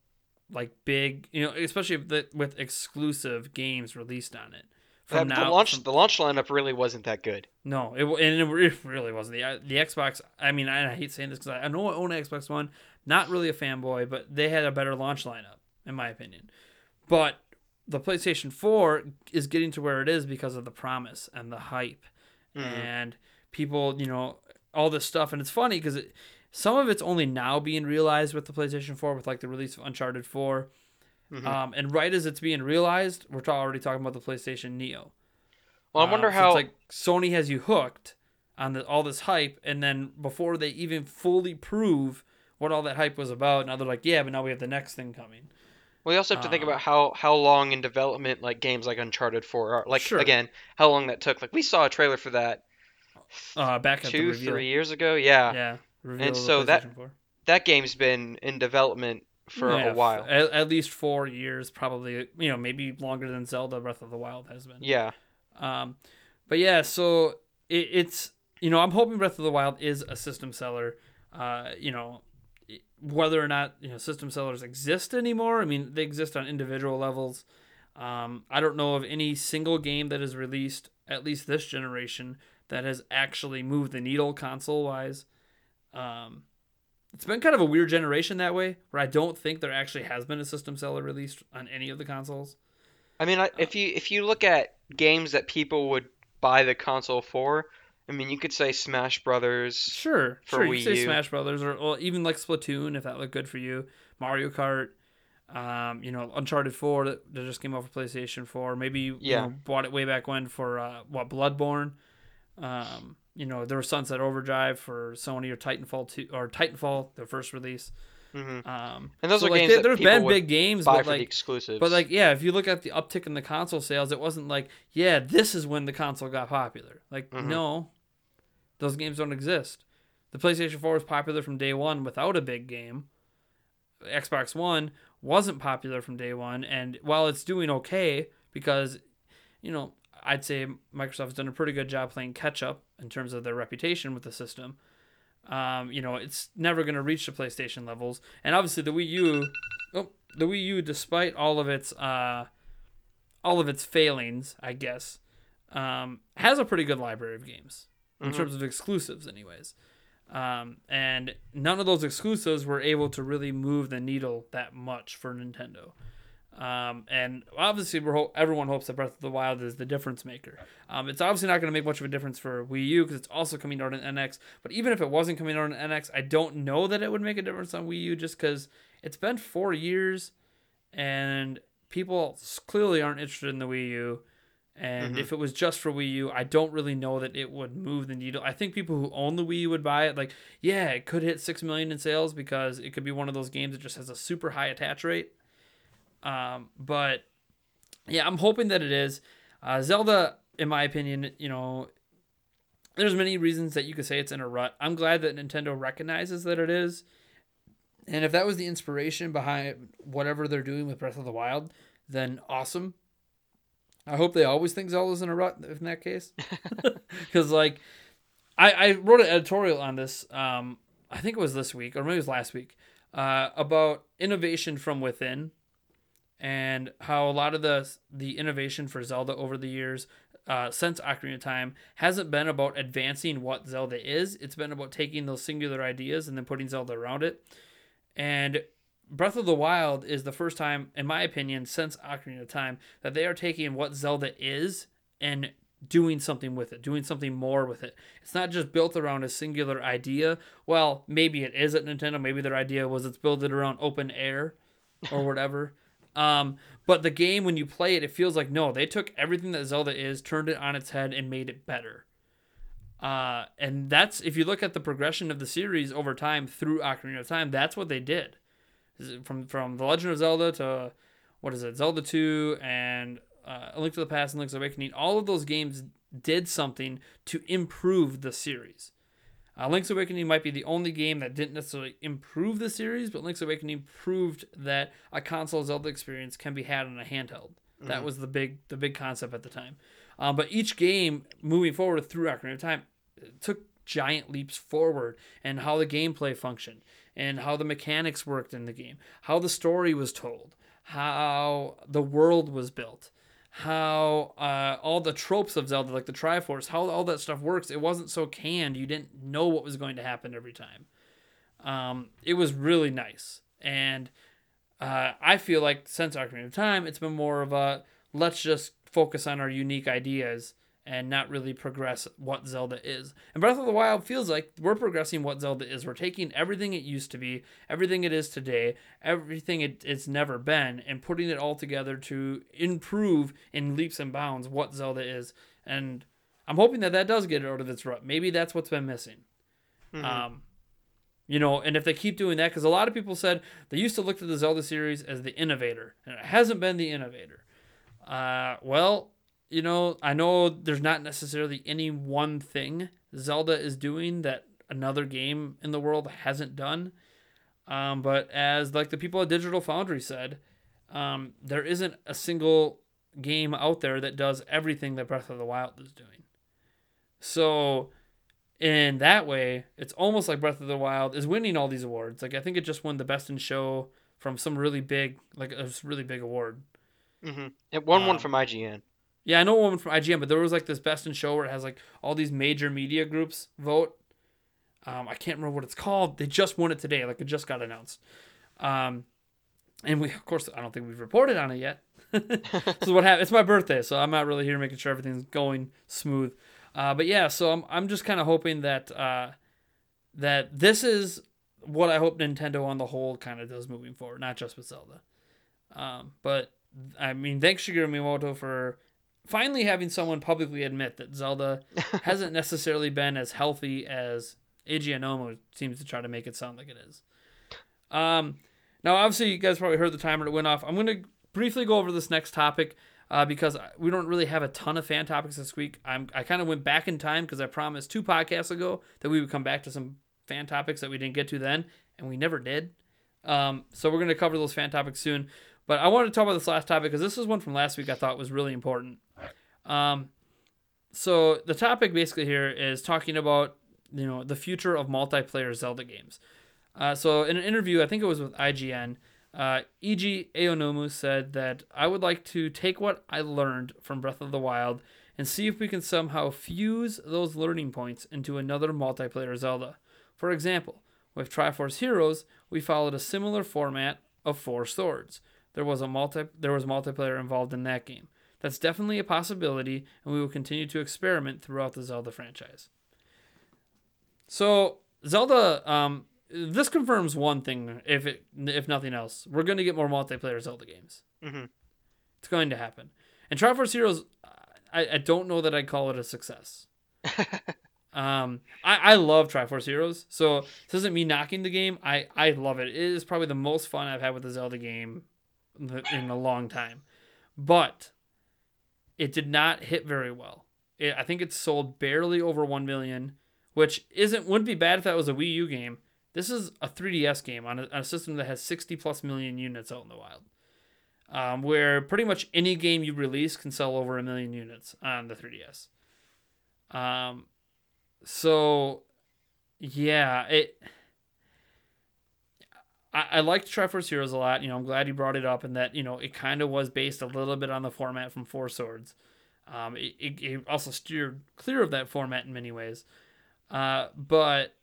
like big, you know, especially with, the, with exclusive games released on it. the now, the launch from- the launch lineup really wasn't that good. no, it and it really wasn't the the Xbox. I mean, I, I hate saying this because I, I know I own an Xbox One. Not really a fanboy, but they had a better launch lineup, in my opinion. But the PlayStation Four is getting to where it is because of the promise and the hype, Mhm. and people, you know, all this stuff. And it's funny because it, some of it's only now being realized with the PlayStation Four, with like the release of Uncharted 4 Mhm. Um, and right as it's being realized, we're ta- already talking about the PlayStation Neo. Well, I wonder Um, so how it's like Sony has you hooked on the, all this hype, and then before they even fully prove what all that hype was about, now they're like, yeah, but now we have the next thing coming. Well, you also have to think Uh, about how how long in development like games like Uncharted 4 are. Like Sure. again, how long that took. Like we saw a trailer for that uh, back two, three years ago. Yeah, Yeah, the so that- 4. that game's been in development for Yeah, a while. At, at least four years, probably. You know, maybe longer than Zelda Breath of the Wild has been. Yeah, Um, but yeah, so it, it's you know I'm hoping Breath of the Wild is a system seller. Uh, you know, whether or not you know system sellers exist anymore. I mean, they exist on individual levels. Um, I don't know of any single game that is released at least this generation that has actually moved the needle console wise. Um, it's been kind of a weird generation that way, where I don't think there actually has been a system seller released on any of the consoles. I mean, if you if you look at games that people would buy the console for, I mean, you could say Smash Brothers. Sure, for sure. You Wii could say U. Smash Brothers, or, or even like Splatoon, if that looked good for you. Mario Kart, um, you know, Uncharted Four that, that just came off of PlayStation Four. Maybe you, Yeah. know, bought it way back when for uh, what Bloodborne. Um, you know, there was Sunset Overdrive for Sony or Titanfall two or Titanfall, their first release. hmm Um, And those so, are like, games there- that there's been big games, but like exclusives. but like, yeah, if you look at the uptick in the console sales, it wasn't like, yeah, this is when the console got popular. Like, Mhm. no, those games don't exist. The PlayStation 4 was popular from day one without a big game. Xbox One wasn't popular from day one, and while it's doing okay, because, you know, I'd say Microsoft's done a pretty good job playing catch up in terms of their reputation with the system. Um, you know, it's never going to reach the PlayStation levels, and obviously the Wii U, oh, the Wii U, despite all of its uh, all of its failings, I guess, um, has a pretty good library of games in Mhm. terms of exclusives, anyways. Um, and none of those exclusives were able to really move the needle that much for Nintendo. Um, and obviously, we're ho- everyone hopes that Breath of the Wild is the difference maker. Um, it's obviously not going to make much of a difference for Wii U because it's also coming out on NX. But even if it wasn't coming out on NX, I don't know that it would make a difference on Wii U just because it's been four years and people clearly aren't interested in the Wii U. And Mhm. if it was just for Wii U, I don't really know that it would move the needle. I think people who own the Wii U would buy it. Like, yeah, it could hit six million in sales because it could be one of those games that just has a super high attach rate. Um, but yeah, I'm hoping that it is. Uh, Zelda, in my opinion, you know, there's many reasons that you could say it's in a rut. I'm glad that Nintendo recognizes that it is. And if that was the inspiration behind whatever they're doing with Breath of the Wild, then awesome. I hope they always think Zelda's in a rut in that case. Because, like, I, I wrote an editorial on this, um, I think it was this week, or maybe it was last week, uh, about innovation from within and how a lot of the the innovation for Zelda over the years uh, since Ocarina of Time hasn't been about advancing what Zelda is. It's been about taking those singular ideas and then putting Zelda around it. And Breath of the Wild is the first time, in my opinion, since Ocarina of Time that they are taking what Zelda is and doing something with it, doing something more with it. It's not just built around a singular idea. Well, maybe it is at Nintendo. Maybe their idea was it's built around open air or whatever. Um, but the game, when you play it, it feels like no, they took everything that Zelda is, turned it on its head, and made it better. Uh, and that's if you look at the progression of the series over time through Ocarina of Time, that's what they did. From from the Legend of Zelda to what is it, Zelda Two and uh, A Link to the Past and Link's Awakening. All of those games did something to improve the series. Uh, Link's Awakening might be the only game that didn't necessarily improve the series, but Link's Awakening proved that a console Zelda experience can be had on a handheld. That was the big the big concept at the time. Um, but each game moving forward through Ocarina of Time took giant leaps forward and how the gameplay functioned and how the mechanics worked in the game, how the story was told, how the world was built, how uh, all the tropes of Zelda, like the Triforce, how all that stuff works. It wasn't so canned; you didn't know what was going to happen every time. Um, it was really nice, and uh, I feel like since Ocarina of Time, it's been more of a let's just focus on our unique ideas and not really progress what Zelda is. And Breath of the Wild feels like we're progressing what Zelda is. We're taking everything it used to be, everything it is today, everything it, it's never been, and putting it all together to improve in leaps and bounds what Zelda is. And I'm hoping that that does get it out of its rut. Maybe that's what's been missing. Mhm. Um, you know, and if they keep doing that, because a lot of people said they used to look to the Zelda series as the innovator, and it hasn't been the innovator. Uh, well, you know, I know there's not necessarily any one thing Zelda is doing that another game in the world hasn't done. Um, but as like the people at Digital Foundry said, um, there isn't a single game out there that does everything that Breath of the Wild is doing. So in that way, it's almost like Breath of the Wild is winning all these awards. Like I think it just won the best in show from some really big, like a really big award. Mm-hmm. It won one Um, from IGN. Yeah, I know one from IGN, but there was like this best in show where it has like all these major media groups vote. Um, I can't remember what it's called. They just won it today, like it just got announced. Um, and we, of course, I don't think we've reported on it yet. is what happened. It's my birthday, so I'm not really here making sure everything's going smooth. Uh, but yeah, so I'm I'm just kind of hoping that uh, that this is what I hope Nintendo on the whole kind of does moving forward, not just with Zelda. Um, but I mean, thanks Shigeru Miyamoto for finally having someone publicly admit that Zelda hasn't necessarily been as healthy as Eiji seems to try to make it sound like it is. Um, now, obviously, you guys probably heard the timer that went off. I'm going to briefly go over this next topic uh, because we don't really have a ton of fan topics this week. I'm, I kind of went back in time because I promised two podcasts ago that we would come back to some fan topics that we didn't get to then, and we never did. Um, so we're going to cover those fan topics soon. But I wanted to talk about this last topic because this is one from last week I thought was really important. Um, so the topic basically here is talking about you know the future of multiplayer Zelda games. Uh, so in an interview, I think it was with IGN, uh, Eiji Aonuma said that I would like to take what I learned from Breath of the Wild and see if we can somehow fuse those learning points into another multiplayer Zelda. For example, with Triforce Heroes, we followed a similar format of four swords. There was a multi there was multiplayer involved in that game. That's definitely a possibility, and we will continue to experiment throughout the Zelda franchise. So Zelda, um, this confirms one thing. If it, if nothing else, we're going to get more multiplayer Zelda games. hmm It's going to happen. And Triforce Heroes, I, I don't know that I'd call it a success. Um, I, I love Triforce Heroes, so this isn't me knocking the game. I, I love it. It is probably the most fun I've had with a Zelda game in a long time. But it did not hit very well. It, I think it sold barely over 1 million, which isn't wouldn't be bad if that was a Wii U game. This is a 3DS game on a, on a system that has 60 plus million units out in the wild. Um, where pretty much any game you release can sell over a million units on the 3DS. Um, so yeah, it. I, I liked Triforce Heroes a lot. You know, I'm glad you brought it up, and that you know it kind of was based a little bit on the format from Four Swords. Um, it, it, also steered clear of that format in many ways, uh, but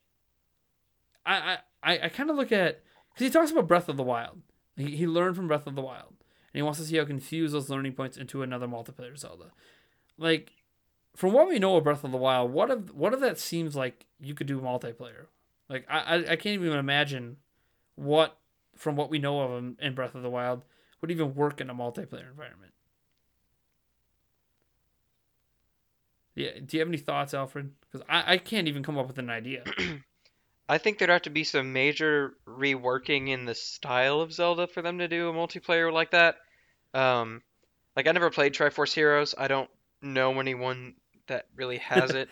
I I, I kind of look at because he talks about Breath of the Wild. He, he learned from Breath of the Wild, and he wants to see how he can fuse those learning points into another multiplayer Zelda. Like from what we know of Breath of the Wild, what if what if that seems like you could do multiplayer? Like I I, I can't even imagine what from what we know of him in Breath of the Wild would even work in a multiplayer environment. Yeah, do you have any thoughts, Alfred? Because I, I can't even come up with an idea. I think there'd have to be some major reworking in the style of Zelda for them to do a multiplayer like that. Um, like I never played Triforce Heroes. I don't know anyone that really has it.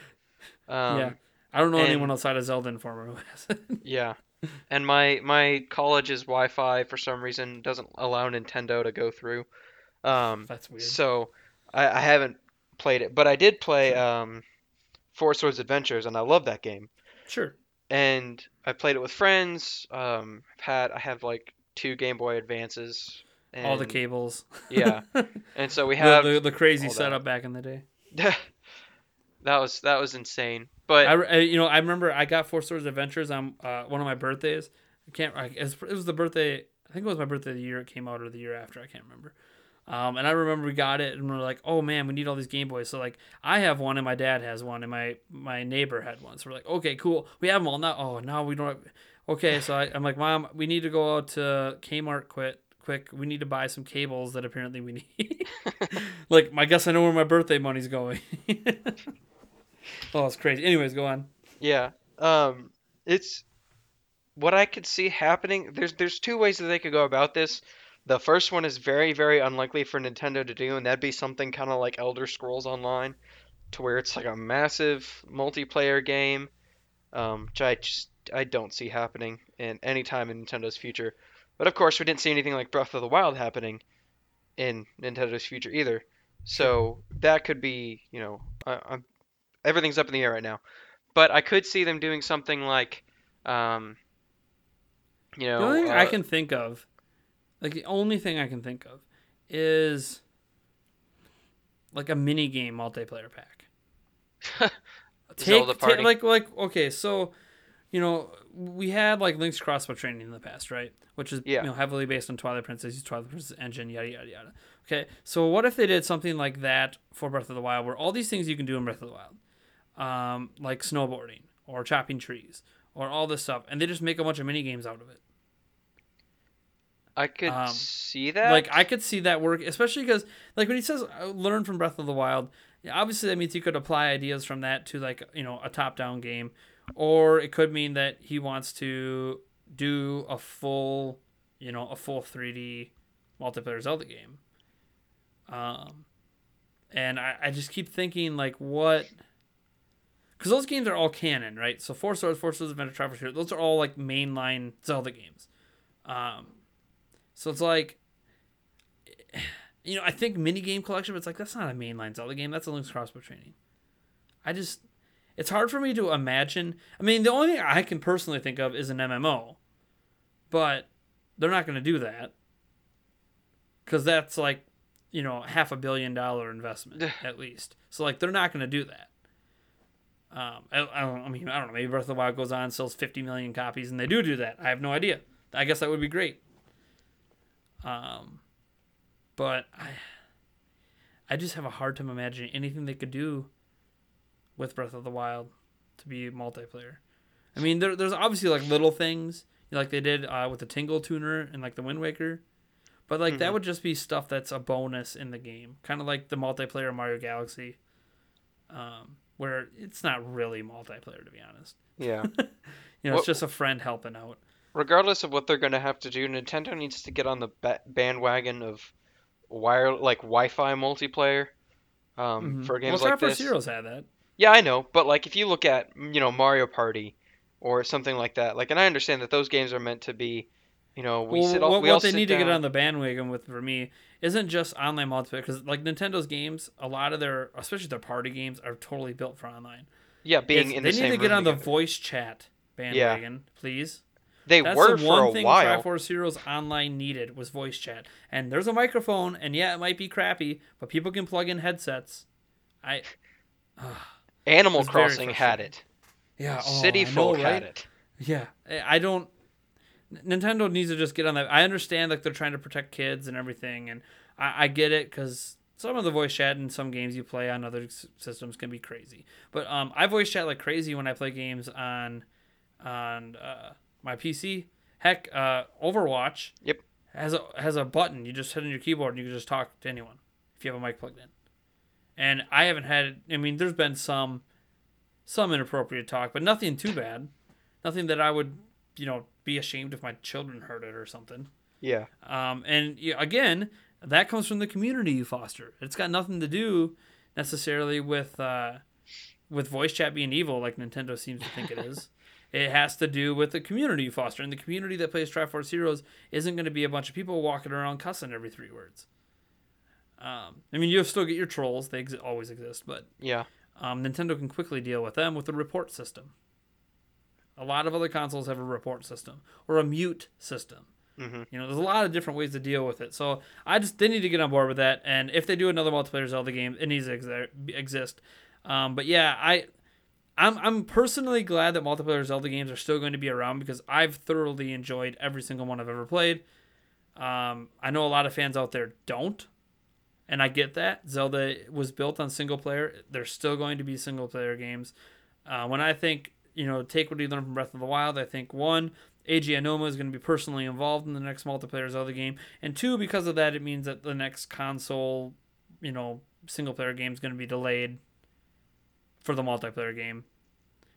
Um, yeah, I don't know and- anyone outside of Zelda Informer who has it. Yeah. And my my college's Wi-Fi for some reason doesn't allow Nintendo to go through. Um, That's weird. so I, I haven't played it, but I did play um, Four Swords Adventures, and I love that game. Sure. And I played it with friends. Um, I've had I have like two Game Boy Advances. And, All the cables. Yeah. And so we The- have the, the crazy all that. setup back in the day. that was that was insane. But I, I- you know I remember I got Four Swords Adventures on uh, one of my birthdays. I can't. I, it was the birthday. I think it was my birthday the year it came out or the year after. I can't remember. Um, and I remember we got it and we are like, oh man, we need all these Game Boys. So like I have one and my dad has one and my my neighbor had one. So we're like, okay, cool. We have them all now. Oh, now we don't. Have... Okay, so I, I'm like, mom, we need to go out to Kmart. Quit quick. We need to buy some cables that apparently we need. like, I guess I know where my birthday money's going. oh, it's crazy. Anyways, go on. Yeah. Um, it's what I could see happening. There's there's two ways that they could go about this. The first one is very very unlikely for Nintendo to do, and that'd be something kind of like Elder Scrolls Online, to where it's like a massive multiplayer game, um, which I just I don't see happening in any time in Nintendo's future. But of course, we didn't see anything like Breath of the Wild happening in Nintendo's future either. So that could be, you know, I, I'm, everything's up in the air right now. But I could see them doing something like, um, you know, The only thing uh, I can think of, like the only thing I can think of, is like a mini game multiplayer pack. Zelda ta- Party. like like okay, so you know we had like Link's crossbow training in the past, right? Which is Yeah. you know heavily based on Twilight Princess, Twilight Princess engine, yada yada yada. Okay, so what if they did something like that for Breath of the Wild, where all these things you can do in Breath of the Wild, um, like snowboarding or chopping trees or all this stuff, and they just make a bunch of mini games out of it. I could um, see that. Like I could see that work, especially because like when he says uh, learn from Breath of the Wild, yeah, obviously that means you could apply ideas from that to like you know a top-down game, or it could mean that he wants to do a full, you know, a full 3D multiplayer Zelda game. Um, and I, I just keep thinking like what. Because those games are all canon, right? So Four Swords, Four Swords Adventure, Triforce Hero, those are all like mainline Zelda games. Um, so it's like, you know, I think mini game collection, but it's like that's not a mainline Zelda game. That's a Link's Crossbow training. I just, it's hard for me to imagine. I mean, the only thing I can personally think of is an MMO, but they're not going to do that because that's like, you know, half a billion dollar investment at least. So like, they're not going to do that. Um, I, I, don't, I mean, I don't know. Maybe Breath of the Wild goes on and sells 50 million copies, and they do do that. I have no idea. I guess that would be great. Um, but I, I just have a hard time imagining anything they could do with Breath of the Wild to be multiplayer. I mean, there, there's obviously like little things, like they did uh, with the Tingle Tuner and like the Wind Waker, but like that Mhm. would just be stuff that's a bonus in the game, kind of like the multiplayer Mario Galaxy, um, where it's not really multiplayer to be honest. yeah. You know, What- it's just a friend helping out. regardless of what they're going to have to do, Nintendo needs to get on the ba- bandwagon of wire like Wi-Fi multiplayer um, Mhm. for games well, like Triforce this. Heroes had that. Yeah, I know, but like if you look at you know Mario Party or something like that, like, and I understand that those games are meant to be, you know, we well, sit all what, we all they need to get on the bandwagon with for me isn't just online multiplayer because like Nintendo's games, a lot of their, especially their party games, are totally built for online. yeah being It's- in they the need to get on the voice chat bandwagon, please. They That's were the for one a thing while. Triforce Heroes Online needed was voice chat, and there's a microphone, and yeah, it might be crappy, but people can plug in headsets. I, Animal Crossing had it. yeah, oh, City Folk right? had it. Yeah, I don't. Nintendo needs to just get on that. I understand like they're trying to protect kids and everything, and I, I get it because some of the voice chat in some games you play on other s- systems can be crazy. But um, I voice chat like crazy when I play games on on uh, my PC. Heck, uh, Overwatch. Yep. Has a has a button you just hit on your keyboard and you can just talk to anyone if you have a mic plugged in. And I haven't had. I mean, there's been some some inappropriate talk, but nothing too bad. Nothing that I would, you know, be ashamed if my children heard it or something. Yeah. Um, and yeah, again, that comes from the community you foster. It's got nothing to do necessarily with uh, with voice chat being evil, like Nintendo seems to think it is. it has to do with the community you foster, and the community that plays Triforce Heroes isn't going to be a bunch of people walking around cussing every three words. Um, I mean, you'll still get your trolls; they ex- always exist, but Yeah. um, Nintendo can quickly deal with them with a report system. A lot of other consoles have a report system or a mute system. Mhm. You know, there's a lot of different ways to deal with it. So I just they need to get on board with that. And if they do another multiplayer Zelda game, it needs to exi- exist. Um, but yeah, I. I'm, I'm personally glad that multiplayer Zelda games are still going to be around because I've thoroughly enjoyed every single one I've ever played. Um, I know a lot of fans out there don't, and I get that. Zelda was built on single player. There's still going to be single player games. Uh, when I think, you know, take what you learned from Breath of the Wild, I think one, Eiji Aonuma is going to be personally involved in the next multiplayer Zelda game, and two, because of that, it means that the next console, you know, single player game is going to be delayed for the multiplayer game,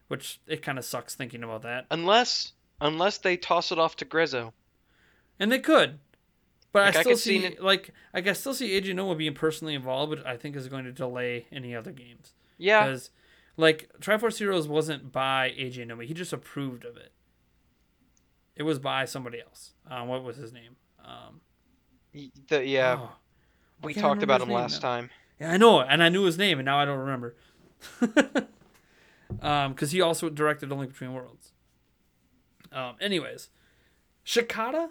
which it kind of sucks thinking about that. Unless unless they toss it off to Grezzo. And they could. But Like, I I still could see see, like, I can still see Eiji Aonuma being personally involved, but I think is going to delay any other games. Yeah. Because, like, Triforce Heroes wasn't by Eiji Aonuma. He just approved of it. It was by somebody else. Um, what was his name? Um, The, yeah. oh, we talked about him last now. time. Yeah, I know, and I knew his name, and now I don't remember. um, because he also directed A Link Between Worlds. Um, anyways, Shikata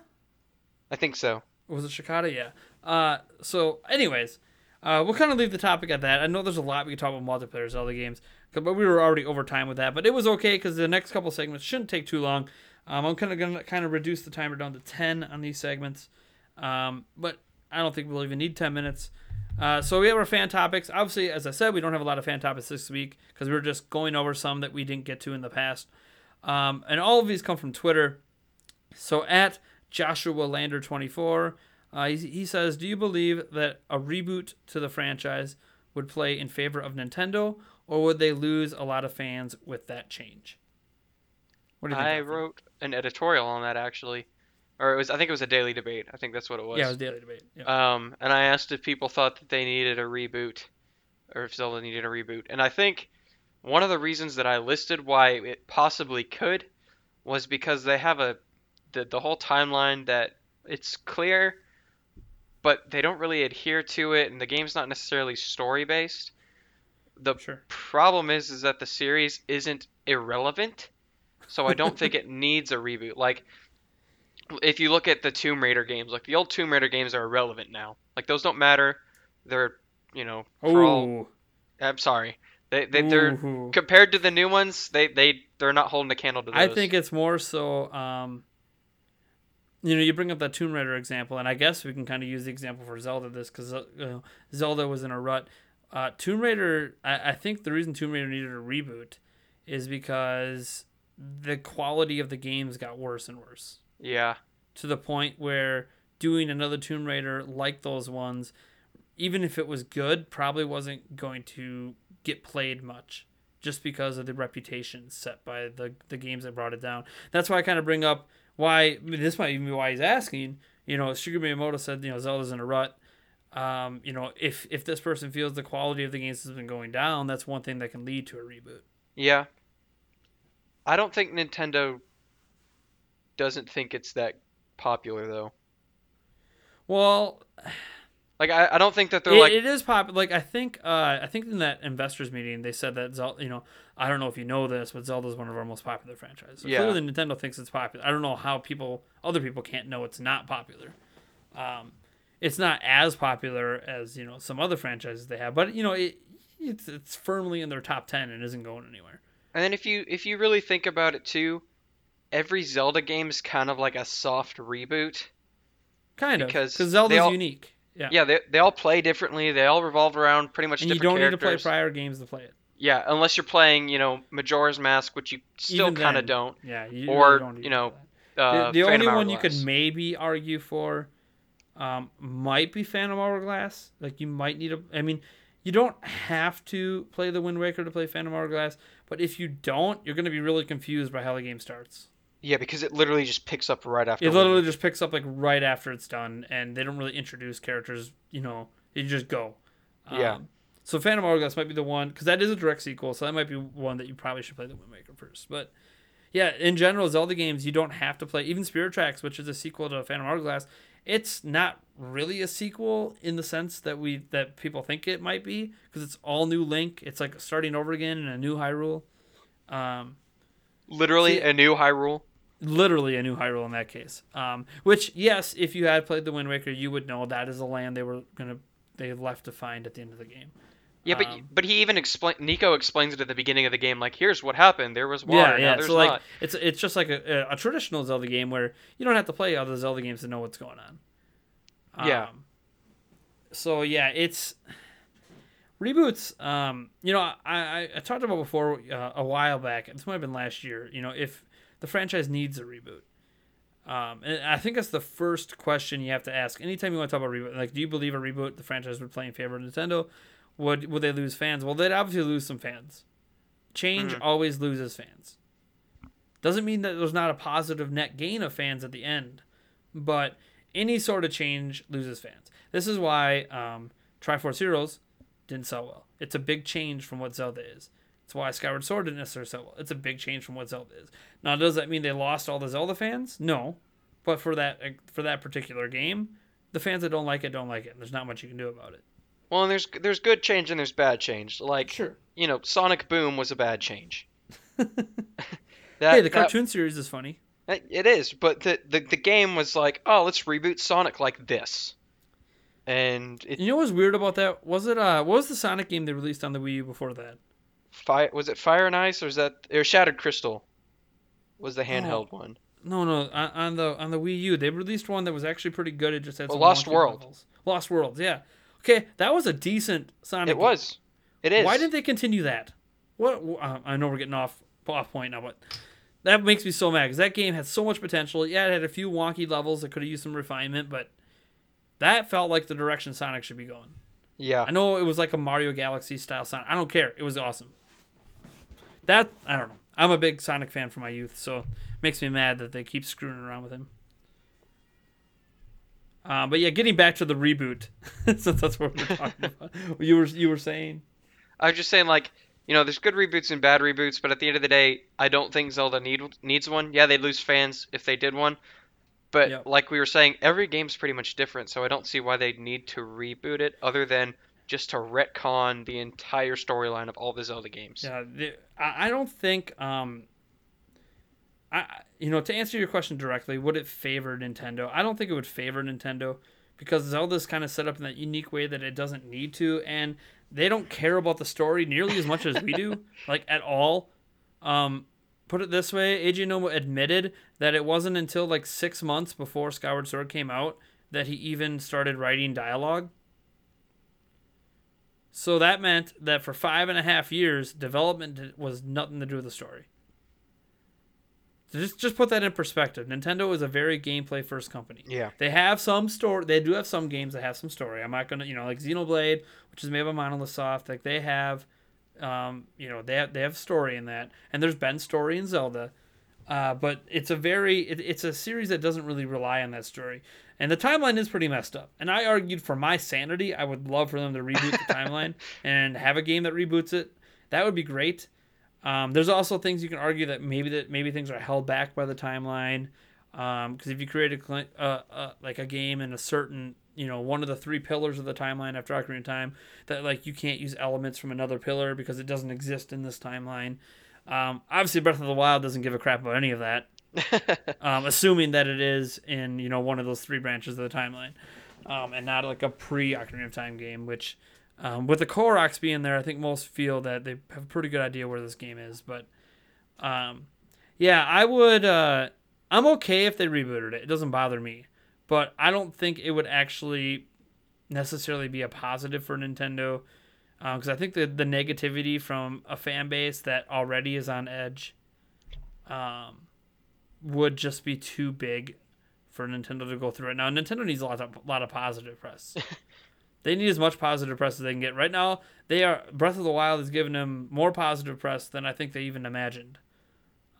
I think so. was it Shikata? Yeah. Uh, so anyways, uh, we'll kind of leave the topic at that. I know there's a lot we can talk about multiplayer Zelda games, but we were already over time with that. But it was okay because the next couple segments shouldn't take too long. Um, I'm kind of gonna kind of reduce the timer down to ten on these segments, um, but I don't think we'll even need ten minutes. Uh, so we have our fan topics. Obviously, as I said, we don't have a lot of fan topics this week because we were just going over some that we didn't get to in the past. Um, and all of these come from Twitter. So at Joshua Lander 24, uh, he, he says, "Do you believe that a reboot to the franchise would play in favor of Nintendo, or would they lose a lot of fans with that change?" What do you think? I wrote an editorial on that actually, or it was I think it was a daily debate. I think that's what it was. Yeah, it was daily debate. Yeah. Um, and I asked if people thought that they needed a reboot, or if Zelda needed a reboot. And I think one of the reasons that I listed why it possibly could was because they have a the the whole timeline that it's clear, but they don't really adhere to it, and the game's not necessarily story based. The Sure. problem is is that the series isn't irrelevant, so I don't think it needs a reboot. Like if you look at the Tomb Raider games, like the old Tomb Raider games are irrelevant now. Like those don't matter. They're you know for all. I'm sorry. They they they're Ooh. compared to the new ones. They they they're not holding a candle to those. I think it's more so. Um, you know, you bring up that Tomb Raider example, and I guess we can kind of use the example for Zelda this because uh, Zelda was in a rut. Uh, Tomb Raider, I, I think the reason Tomb Raider needed a reboot is because the quality of the games got worse and worse yeah. to the point where doing another Tomb Raider like those ones, even if it was good, probably wasn't going to get played much just because of the reputation set by the, the games that brought it down. That's why I kind of bring up why I mean, this might even be why he's asking. You know, Shigeru Miyamoto said, you know, Zelda's in a rut. Um, you know, if if this person feels the quality of the games has been going down, that's one thing that can lead to a reboot. Yeah. I don't think Nintendo doesn't think it's that popular though. Well, Like I, I don't think that they're It- like it is popular. Like I think, uh, I think in that investors meeting they said that Zelda. You know, I don't know if you know this, but Zelda is one of our most popular franchises. So Yeah. clearly, Nintendo thinks it's popular. I don't know how people, other people, can't know it's not popular. Um, it's not as popular as you know some other franchises they have, but you know it, it's it's firmly in their top ten and isn't going anywhere. And then if you if you really think about it too, every Zelda game is kind of like a soft reboot. Kind of Because Zelda's all- unique. Yeah. Yeah, they, they all play differently. They all revolve around pretty much and you don't need to play prior games to play it. Yeah, unless you're playing, you know, Majora's Mask, which you still kind of don't. Yeah, you Or, really don't need you to know. Uh, the the only one you could maybe argue for um, might be Phantom Hourglass. Like you might need a. I mean, you don't have to play the Wind Waker to play Phantom Hourglass, but if you don't, you're going to be really confused by how the game starts. Yeah, because it literally just picks up right after. It literally just picks up like right after it's done, and they don't really introduce characters. You know, you just go. Yeah. Um, so Phantom Hourglass might be the one because that is a direct sequel, so that might be one that you probably should play the Wind Waker first. But yeah, in general, Zelda games you don't have to play. Even Spirit Tracks, which is a sequel to Phantom Hourglass, it's not really a sequel in the sense that we that people think it might be because it's all new Link. It's like starting over again in a new Hyrule. Um, literally See- a new Hyrule. literally a new Hyrule in that case. Um, which yes, if you had played the Wind Waker, you would know that is a land they were gonna they left to find at the end of the game. Yeah, but Um, but he even explain Niko explains it at the beginning of the game. Like, here's what happened. There was water. Now there's so like not. it's it's just like a, a traditional Zelda game where you don't have to play other Zelda games to know what's going on. Yeah. Um, so yeah, it's reboots. Um, you know, I, I, I talked about before uh, a while back. This might have been last year. You know, if the franchise needs a reboot. Um, and I think that's the first question you have to ask anytime you want to talk about reboot. Like, do you believe a reboot the franchise would play in favor of Nintendo? Would would they lose fans? Well, they'd obviously lose some fans. Change Mhm. always loses fans. Doesn't mean that there's not a positive net gain of fans at the end, but any sort of change loses fans. This is why um, Triforce Heroes didn't sell well. It's a big change from what Zelda is. It's why Skyward Sword didn't necessarily sell well. It's a big change from what Zelda is. Now, does that mean they lost all the Zelda fans? No, but for that for that particular game, the fans that don't like it don't like it. And there's not much you can do about it. Well, and there's there's good change and there's bad change. Like Sure. you know, Sonic Boom was a bad change. that, hey, the that- cartoon series is funny. It is, but the, the the game was like, oh, let's reboot Sonic like this, and it You know what's weird about that? Was it uh what was the Sonic game they released on the Wii U before that? fire was it Fire and Ice or is that or Shattered Crystal, was the handheld one. No, no, on, on the on the Wii U, they released one that was actually pretty good. It just had Oh, some Lost World. levels. Lost Worlds, yeah. Okay, that was a decent Sonic. It was, it is. Why didn't they continue that? What? Uh, I know we're getting off off point now, but that makes me so mad because that game had so much potential. Yeah, it had a few wonky levels that could have used some refinement, but that felt like the direction Sonic should be going. Yeah, I know it was like a Mario Galaxy style Sonic. I don't care. It was awesome. That I don't know. I'm a big Sonic fan from my youth, so it makes me mad that they keep screwing around with him. Uh, but yeah, getting back to the reboot, since that's what we're talking about. You were you were saying, I was just saying, like, you know, there's good reboots and bad reboots, but at the end of the day, I don't think Zelda need needs one. Yeah, they'd lose fans if they did one, but Yep. like we were saying, every game's pretty much different, so I don't see why they'd need to reboot it, other than just to retcon the entire storyline of all the Zelda games. yeah, the, I, don't think um, I- you know to answer your question directly, would it favor Nintendo? I don't think it would favor Nintendo because Zelda's kind of set up in that unique way that it doesn't need to, and they don't care about the story nearly as much as we do, like at all. Um, put it this way, Eiji Aonuma admitted that it wasn't until like six months before Skyward Sword came out that he even started writing dialogue. So that meant that for five and a half years, development was nothing to do with the story. Just just put that in perspective. Nintendo is a very gameplay first company. yeah, They have some story. They do have some games that have some story. I'm not gonna, you know, like Xenoblade, which is made by Monolith Soft. Like they have, um, you know, they have they have story in that, and there's been story in Zelda, uh, but it's a very it, it's a series that doesn't really rely on that story, and the timeline is pretty messed up. And I argued for my sanity, I would love for them to reboot the timeline and have a game that reboots it. That would be great. Um, there's also things you can argue that maybe that maybe things are held back by the timeline. Because if you create a uh, uh, like a game in a certain you know one of the three pillars of the timeline after Ocarina of Time, that like you can't use elements from another pillar because it doesn't exist in this timeline. Um, obviously, Breath of the Wild doesn't give a crap about any of that, um, assuming that it is in you know one of those three branches of the timeline, um, and not like a pre Ocarina of Time game. Which, um, with the Koroks being there, I think most feel that they have a pretty good idea where this game is. But, um, yeah, I would. Uh, I'm okay if they rebooted it. It doesn't bother me, but I don't think it would actually necessarily be a positive for Nintendo because I think the the negativity from a fan base that already is on edge um, would just be too big for Nintendo to go through it. Now Nintendo needs a lot of lot of positive press. they need as much positive press as they can get. Right now, they are Breath of the Wild is giving them more positive press than I think they even imagined.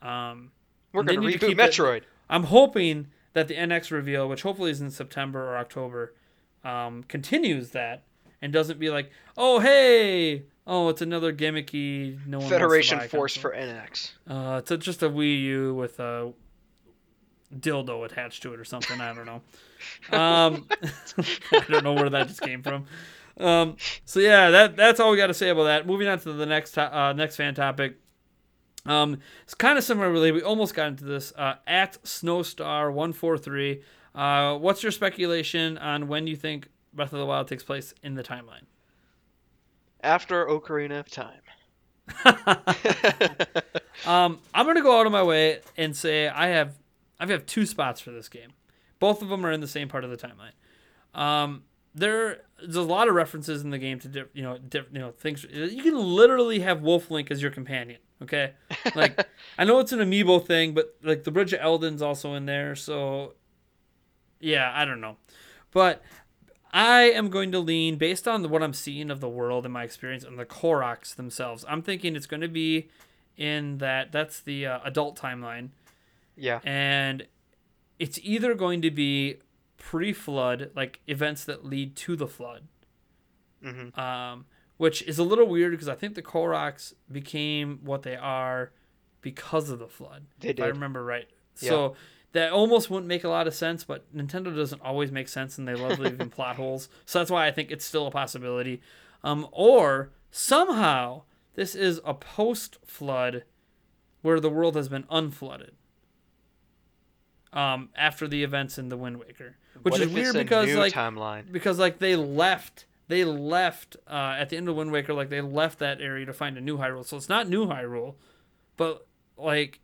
Um, we're gonna reboot keep it- Metroid. I'm hoping that the NX reveal, which hopefully is in September or October, um, continues that and doesn't be like, oh hey, oh it's another gimmicky no to Federation Force for NX. Uh, it's a, just a Wii U with a dildo attached to it or something. I don't know. Um, I don't know where that just came from. Um, so yeah, that that's all we got to say about that. Moving on to the next to- uh, next fan topic. Um, it's kind of similar, really. We almost got into this. Uh, at Snowstar one four three. Uh, what's your speculation on when you think Breath of the Wild takes place in the timeline? After Ocarina of Time. Um, I'm gonna go out of my way and say I have I have two spots for this game. Both of them are in the same part of the timeline. Um, there, there's a lot of references in the game to diff, you know diff, you know things. You can literally have Wolf Link as your companion. Okay, like I know it's an amiibo thing, but like the Bridge of Eldin's also in there. So yeah, I don't know, but I am going to lean based on what I'm seeing of the world and my experience and the Koroks themselves. I'm thinking it's going to be in that that's the uh, adult timeline yeah. and it's either going to be pre-flood like events that lead to the flood hmm um, which is a little weird because I think the Koroks became what they are because of the flood. They did. if I remember right. So that almost wouldn't make a lot of sense, but Nintendo doesn't always make sense, and they love leaving plot holes. So that's why I think it's still a possibility. Um, or somehow this is a post-flood where the world has been unflooded. Um, after the events in the Wind Waker, which What is weird because like timeline. because like they left they left uh, at the end of Wind Waker like they left that area to find a new Hyrule. So it's not new Hyrule, but like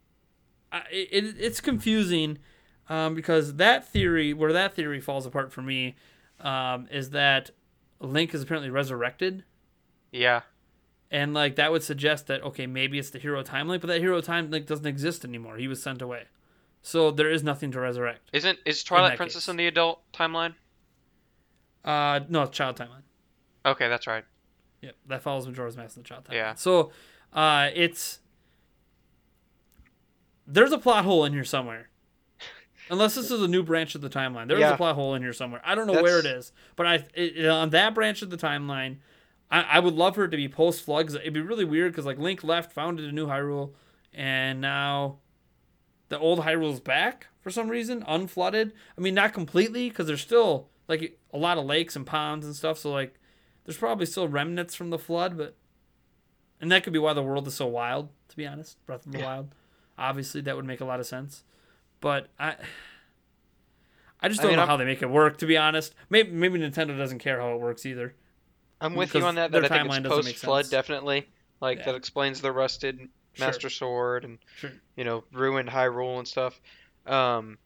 I, it, it's confusing um, because that theory where that theory falls apart for me um, is that Link is apparently resurrected. Yeah. And like that would suggest that okay, maybe it's the hero time link, but that hero time link doesn't exist anymore. He was sent away, so there is nothing to resurrect. Isn't is Twilight that Princess case. in the adult timeline? Uh, no, child timeline. Okay, that's right. Yep, that follows Majora's Mask in the child timeline. Yeah. So, uh, it's there's a plot hole in here somewhere. Unless this is a new branch of the timeline, there's Yeah. a plot hole in here somewhere. I don't know where it is, but I it, on that branch of the timeline, I, I would love for it to be post flood. It'd be really weird because like Link left, founded a new Hyrule, and now the old Hyrule's back for some reason, unflooded. I mean, not completely because there's still like a lot of lakes and ponds and stuff. So like, there's probably still remnants from the flood, but and that could be why the world is so wild. To be honest, Breath of the Yeah. Wild, obviously that would make a lot of sense. But I, I just don't mean, know I'm- how they make it work. To be honest, maybe maybe Nintendo doesn't care how it works either. I'm with you on that. That I think timeline it's doesn't make post flood, definitely. Like Yeah. that explains the rusted Sure. Master Sword and Sure. you know ruined Hyrule and stuff. Um,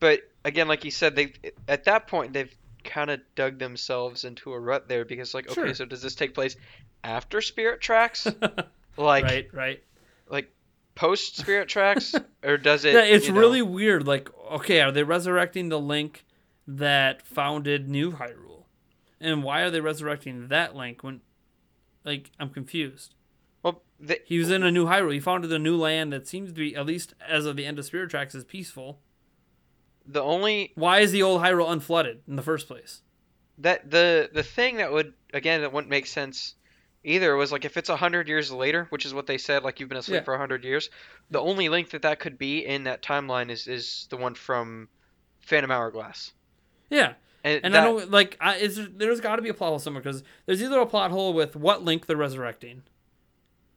but again, like you said, they at that point they've kind of dug themselves into a rut there because like, Sure. okay, so does this take place after Spirit Tracks, like right, right. Like post Spirit Tracks, or does it? yeah, it's you know- really weird. Like, okay, are they resurrecting the Link that founded New Hyrule? And why are they resurrecting that Link when, like, I'm confused. Well. They, He was in a new Hyrule. He founded a new land that seems to be, at least as of the end of Spirit Tracks, is peaceful. the only Why is the old Hyrule unflooded in the first place? that the the thing that would again that wouldn't make sense either was like if it's a hundred years later, which is what they said, like you've been asleep Yeah. for a hundred years. The only link that that could be in that timeline is is the one from Phantom Hourglass. Yeah, And, and that, I don't like. I, is there, there's got to be a plot hole somewhere because there's either a plot hole with what Link they're resurrecting,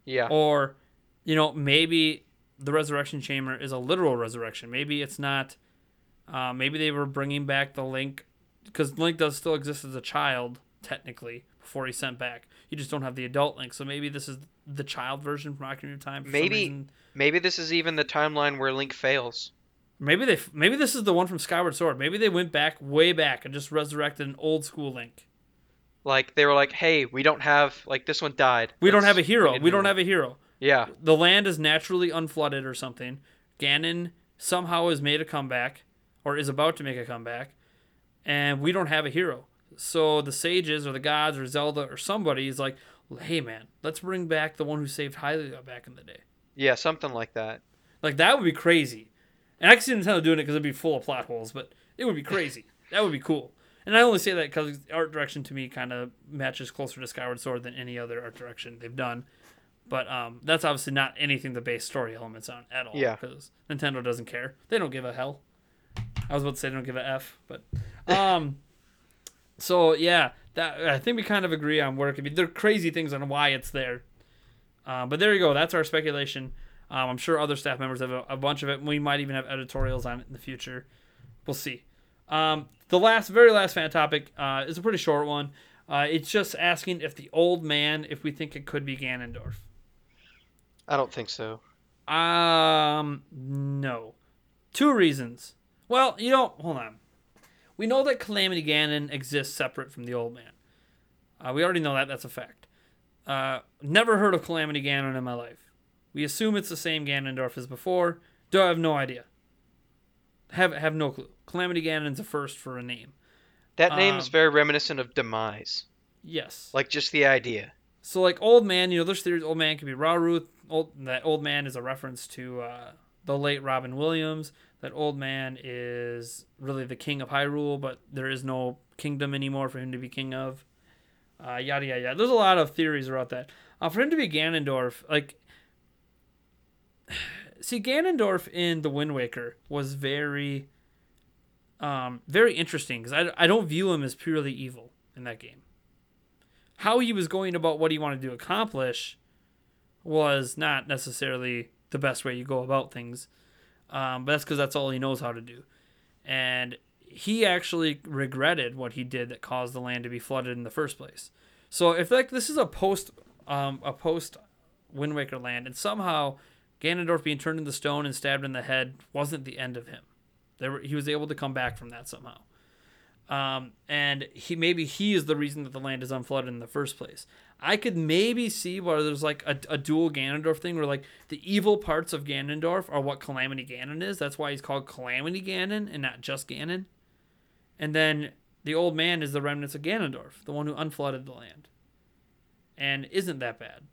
yeah, or you know maybe the resurrection chamber is a literal resurrection. Maybe it's not uh, maybe they were bringing back the link because link does still exist as a child technically before he's sent back. You just don't have the adult link. So maybe this is the child version from Ocarina of Time Maybe- maybe this is even the timeline where Link fails. maybe they maybe this is the one from Skyward Sword. Maybe they went back way back and just resurrected an old school link Like they were like, hey, we don't have like this one died. we don't have a hero need we don't have a hero Yeah, the land is naturally unflooded or something. Ganon somehow has made a comeback or is about to make a comeback, and we don't have a hero. So the sages or the gods or Zelda or somebody is like, hey man, let's bring back the one who saved Hylia back in the day. yeah, something like that. Like that would be crazy. And I can see Nintendo doing it because it'd be full of plot holes, but it would be crazy. that would be cool. And I only say that because art direction to me kind of matches closer to Skyward Sword than any other art direction they've done. But um, that's obviously not anything to base story elements on at all. Yeah. Because Nintendo doesn't care. They don't give a hell. I was about to say they don't give a f, but um, so yeah, that I think we kind of agree on where it could be. There are crazy things on why it's there. Uh, but there you go. That's our speculation. Um, I'm sure other staff members have a, a bunch of it. We might even have editorials on it in the future. We'll see. Um, the last, very last fan topic uh, is a pretty short one. Uh, it's just asking if the old man, if we think it could be Ganondorf. I don't think so. Um, no. Two reasons. Well, you don't. hold on. We know that Calamity Ganon exists separate from the old man. Uh, we already know that. That's a fact. Uh, never heard of Calamity Ganon in my life. We assume it's the same Ganondorf as before. Do I have no idea? Have have no clue. Calamity Ganon's a first for a name. That name is Um, very reminiscent of Demise. Yes. Like just the idea. So like old man, you know, there's theories old man could be Rauru. Old that old man is a reference to uh, the late Robin Williams. That old man is really the king of Hyrule, but there is no kingdom anymore for him to be king of. uh, yada yada yada. There's a lot of theories about that. Uh, for him to be Ganondorf, like, see, Ganondorf in the Wind Waker was very, um, very interesting because I, I don't view him as purely evil in that game. How he was going about what he wanted to accomplish was not necessarily the best way you go about things. Um, but that's because that's all he knows how to do. And he actually regretted what he did that caused the land to be flooded in the first place. So if like this is a post um, a post Wind Waker land, and somehow Ganondorf being turned into stone and stabbed in the head wasn't the end of him. There he was able to come back from that somehow. Um, and he maybe he is the reason that the land is unflooded in the first place. I could maybe see where there's like a, a dual Ganondorf thing where like the evil parts of Ganondorf are what Calamity Ganon is. That's why he's called Calamity Ganon and not just Ganon. And then the old man is the remnants of Ganondorf, the one who unflooded the land. And isn't that bad.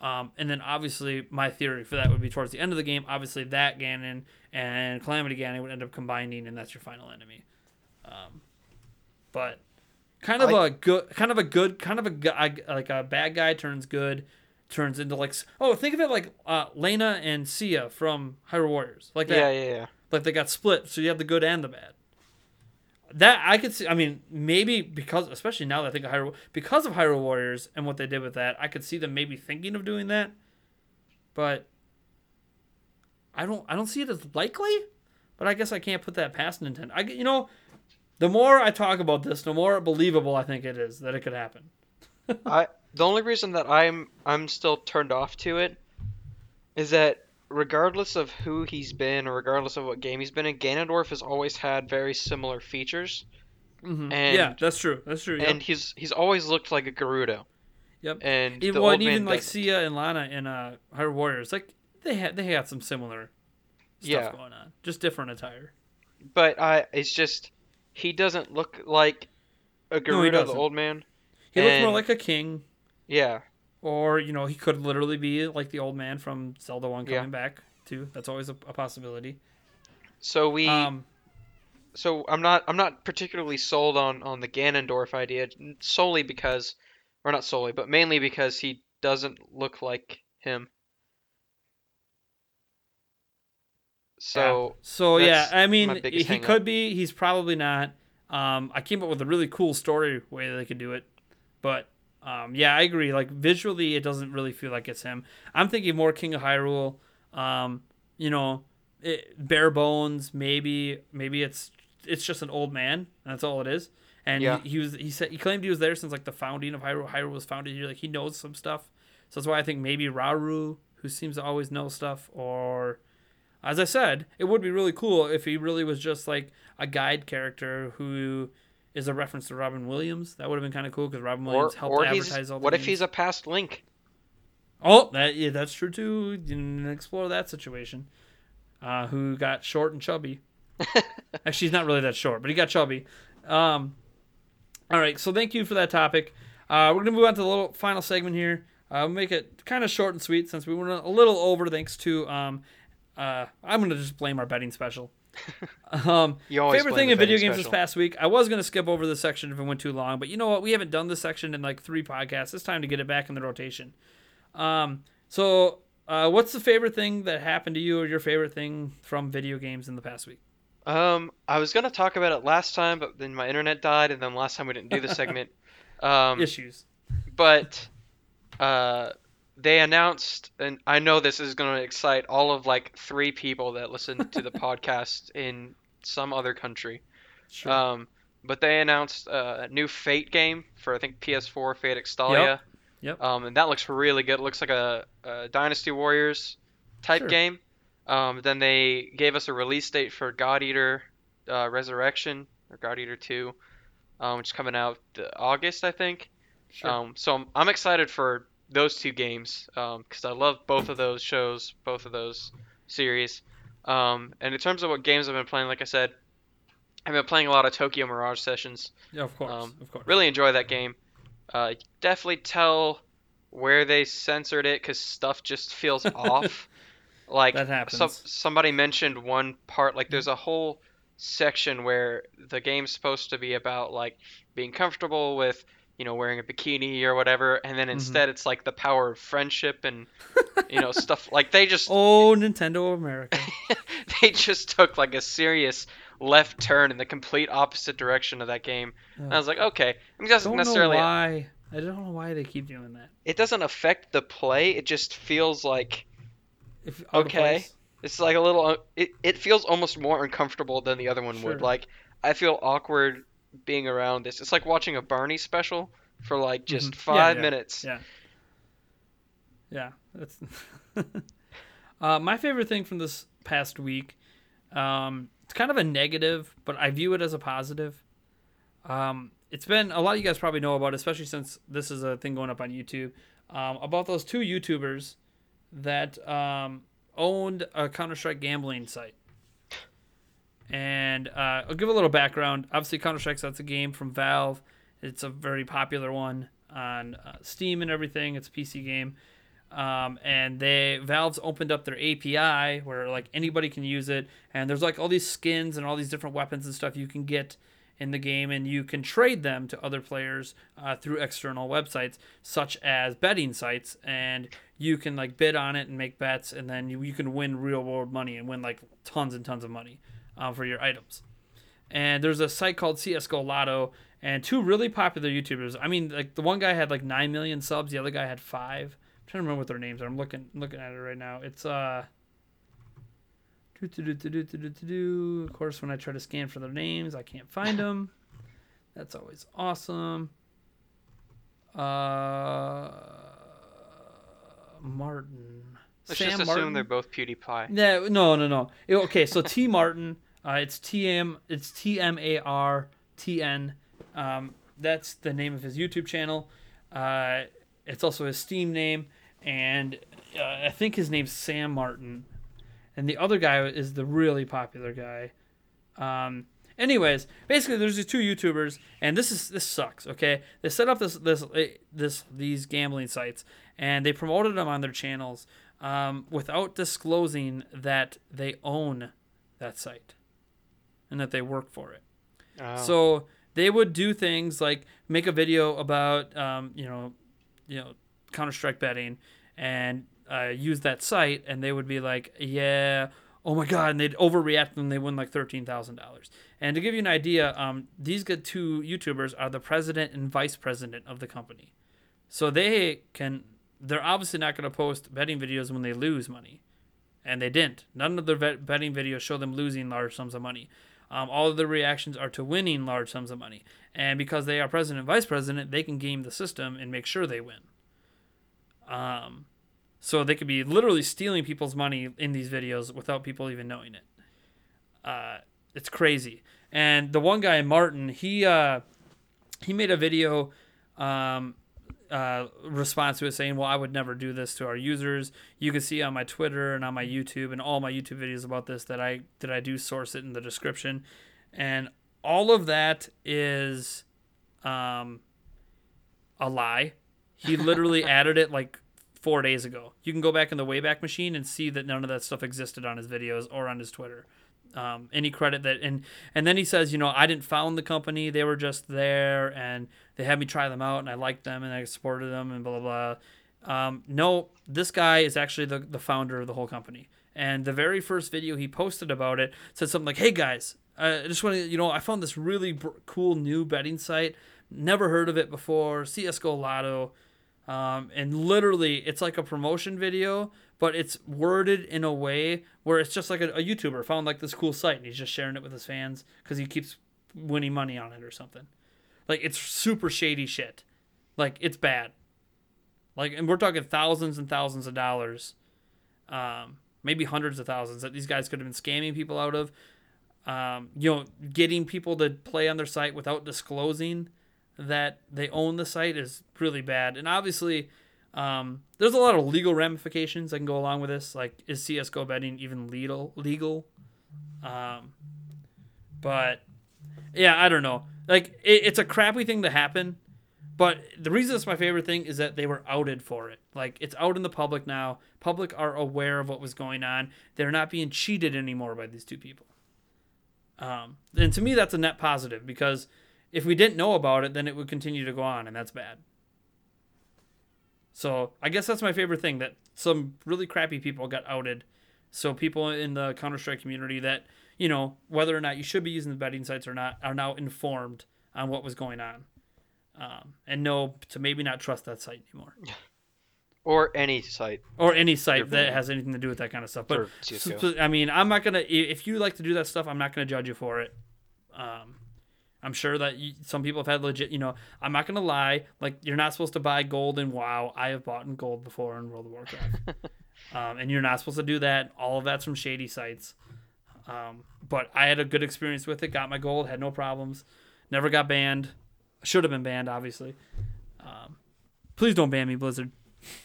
Um, and then obviously my theory for that would be towards the end of the game. Obviously that Ganon and Calamity Ganon would end up combining, and that's your final enemy. Um, but kind of I- a good, kind of a good, kind of a guy, like a bad guy turns good, turns into like oh think of it like uh, Lana and Cia from Hyrule Warriors, like that. Yeah, yeah, yeah. Like they got split, so you have the good and the bad. That I could see. I mean, maybe because, especially now that I think of Hyrule, because of Hyrule Warriors and what they did with that, I could see them maybe thinking of doing that. But I don't. I don't see it as likely. But I guess I can't put that past Nintendo. I you know, the more I talk about this, the more believable I think it is that it could happen. I the only reason that I'm I'm still turned off to it is that regardless of who he's been or regardless of what game he's been in, Ganondorf has always had very similar features, Mm-hmm. And- yeah, that's true. That's true. Yep. and he's he's always looked like a Gerudo. Yep. And even, the well, and even like doesn't. Cia and Lana in uh, Hyrule Warriors, like they had they had some similar stuff Yeah. going on, just different attire. but I it's just he doesn't look like a No, Gerudo, the old man. He looks more like a king, Yeah, or you know, he could literally be like the old man from Zelda One Yeah. coming back too. That's always a, a possibility. so we Um, so I'm not I'm not particularly sold on on the Ganondorf idea solely because or not solely but mainly because he doesn't look like him. So so yeah, I mean, he could be. He's probably not. Um, I came up with a really cool story way they could do it, but um, yeah, I agree. Like visually, it doesn't really feel like it's him. I'm thinking more King of Hyrule. Um, you know, it, bare bones. Maybe maybe it's it's just an old man. And that's all it is. And Yeah. he, he was he said he claimed he was there since like the founding of Hyrule. Hyrule was founded here. Like he knows some stuff. So that's why I think maybe Rauru, who seems to always know stuff, or as I said, it would be really cool if he really was just like a guide character who is a reference to Robin Williams. That would have been kind of cool because Robin or Williams helped or advertise all the what if he's a past Link? Oh, that yeah, that's true too. You explore that situation. Uh, who got short and chubby? Actually, he's not really that short, but he got chubby. Um, all right, so thank you for that topic. Uh, we're gonna move on to the little final segment here. Uh, we'll make it kind of short and sweet since we went a little over thanks to um, uh, I'm gonna just blame our betting special. Um, favorite thing in video games this past week. I was gonna skip over this section if it went too long, but you know what? We haven't done this section in like three podcasts. It's time to get it back in the rotation. Um, so, uh, what's the favorite thing that happened to you, or your favorite thing from video games in the past week? Um, I was gonna talk about it last time, but then my internet died, and then last time we didn't do the segment. Um, Issues. but uh, they announced, and I know this is gonna excite all of like three people that listen to the podcast in some other country. Sure. Um, but they announced uh, a new Fate game for I think PS4, Fate Extella. Yep. Um, and that looks really good. It looks like a, a Dynasty Warriors type Sure. game. Um, then they gave us a release date for God Eater uh, Resurrection or God Eater 2, um, which is coming out uh, August, I think. sure. Um, so I'm, I'm excited for those two games because I love both of those shows, both of those series. Um, and in terms of what games I've been playing, like I said, I've been playing a lot of Tokyo Mirage Sessions. yeah, of course. um, of course. Really enjoy that game. Uh, definitely tell where they censored it because stuff just feels off. Like That happens. some, somebody mentioned one part, like there's a whole section where the game's supposed to be about like being comfortable with you know, wearing a bikini or whatever, and then mm-hmm. instead it's like the power of friendship and you know stuff like they just Oh, Nintendo of America. they just took like a serious left turn in the complete opposite direction of that game. And I was like, okay, I mean, doesn't necessarily why. I don't know why they keep doing that. it doesn't affect the play. It just feels like If Okay. it's like a little. It it feels almost more uncomfortable than the other one would. Like I feel awkward being around this. It's like watching a Barney special for like just Mhm. Five yeah, minutes. Yeah. Yeah, that's. uh, my favorite thing from this past week, um, it's kind of a negative, but I view it as a positive. Um, it's been a lot of you guys probably know about, it, especially since this is a thing going up on YouTube, um, about those two YouTubers that um, owned a Counter Strike gambling site. And uh, I'll give a little background. Obviously, Counter Strike's that's a game from Valve. It's a very popular one on uh, Steam and everything. It's a PC game, um, and they Valve's opened up their API where like anybody can use it, and there's like all these skins and all these different weapons and stuff you can get in the game, and you can trade them to other players uh, through external websites such as betting sites, and you can like bid on it and make bets, and then you, you can win real world money and win like tons and tons of money uh, for your items. And there's a site called CS:GO Lotto, and two really popular YouTubers. I mean, like the one guy had like nine million subs, the other guy had five. I'm trying to remember what their names are. I'm looking looking at it right now. It's uh. Of course, when I try to scan for their names, I can't find them. That's always awesome. Uh, Martin. Let's Sam just assume Martin? they're both PewDiePie. No, no, no, no. It- Okay, so T Martin, uh, it's T M, it's T M A R T N. Um, that's the name of his YouTube channel. Uh, it's also his Steam name, and uh, I think his name's Sam Martin, and the other guy is the really popular guy. Um, anyways, basically, there's these two YouTubers, and this is this sucks. Okay, they set up this this this these gambling sites, and they promoted them on their channels um, without disclosing that they own that site and that they work for it. Oh. So they would do things like make a video about um, you know you know Counter Strike betting and uh, use that site, and they would be like, yeah. Oh my god! And they'd overreact when they win like thirteen thousand dollars. And to give you an idea, um, these good two YouTubers are the president and vice president of the company, so they can. They're obviously not going to post betting videos when they lose money, and they didn't. None of their bet- betting videos show them losing large sums of money. Um, all of their reactions are to winning large sums of money, and because they are president and vice president, they can game the system and make sure they win. Um, so they could be literally stealing people's money in these videos without people even knowing it. Uh, it's crazy. And the one guy, Martin, he uh, he made a video um, uh, response to it saying, "Well, I would never do this to our users. You can see on my Twitter and on my YouTube and all my YouTube videos about this that I that I do source it in the description, and all of that is um, a lie. He literally added it like four days ago. You can go back in the Wayback Machine and see that none of that stuff existed on his videos or on his Twitter. Um, any credit that and and then he says, you know, I didn't found the company; they were just there, and they had me try them out, and I liked them, and I supported them, and blah blah blah. Um, no, this guy is actually the the founder of the whole company. And the very first video he posted about it said something like, "Hey guys, I just want to, you know, I found this really cool new betting site. Never heard of it before. CS:GO Lotto." Um, and literally, it's like a promotion video, but it's worded in a way where it's just like a, a YouTuber found like this cool site and he's just sharing it with his fans because he keeps winning money on it or something. Like it's super shady shit. Like it's bad. Like, and we're talking thousands and thousands of dollars, um, maybe hundreds of thousands that these guys could have been scamming people out of. Um, you know, getting people to play on their site without disclosing that they own the site is really bad. And obviously, um, there's a lot of legal ramifications that can go along with this. Like, is CS:GO betting even legal? Legal? Um, but yeah, I don't know. Like, it, it's a crappy thing to happen. But the reason it's my favorite thing is that they were outed for it. Like, it's out in the public now. Public are aware of what was going on. They're not being cheated anymore by these two people. Um, and to me, that's a net positive because if we didn't know about it, then it would continue to go on, and that's bad. So I guess that's my favorite thing that some really crappy people got outed. So people in the Counter Strike community that you know whether or not you should be using the betting sites or not are now informed on what was going on, um, and know to maybe not trust that site anymore Or any site. or any site that has anything to do with that kind of stuff. But For CS:GO. so- I mean, I'm not gonna. If you like to do that stuff, I'm not gonna judge you for it. Um, I'm sure that you, some people have had legit. You know, I'm not gonna lie. Like you're not supposed to buy gold in WoW. I have bought in gold before in World of Warcraft, um, and you're not supposed to do that. All of that's from shady sites. Um, but I had a good experience with it. Got my gold. Had no problems. Never got banned. Should have been banned, obviously. Um, please don't ban me, Blizzard.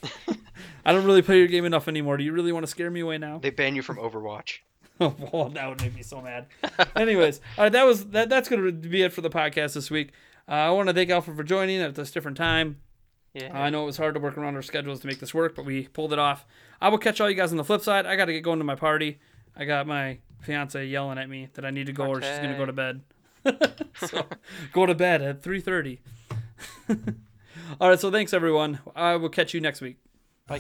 I don't really play your game enough anymore. Do you really want to scare me away now? They ban you from Overwatch. Oh, well, that would make me so mad. Anyways, all right, that was that. That's going to be it for the podcast this week. Uh, I want to thank Alfred for joining at this different time. Yeah. I know it was hard to work around our schedules to make this work, but we pulled it off. I will catch all you guys on the flip side. I got to get going to my party. I got my fiance yelling at me that I need to go okay. or she's gonna go to bed. so go to bed at three thirty. All right, so thanks everyone. I will catch you next week. Bye.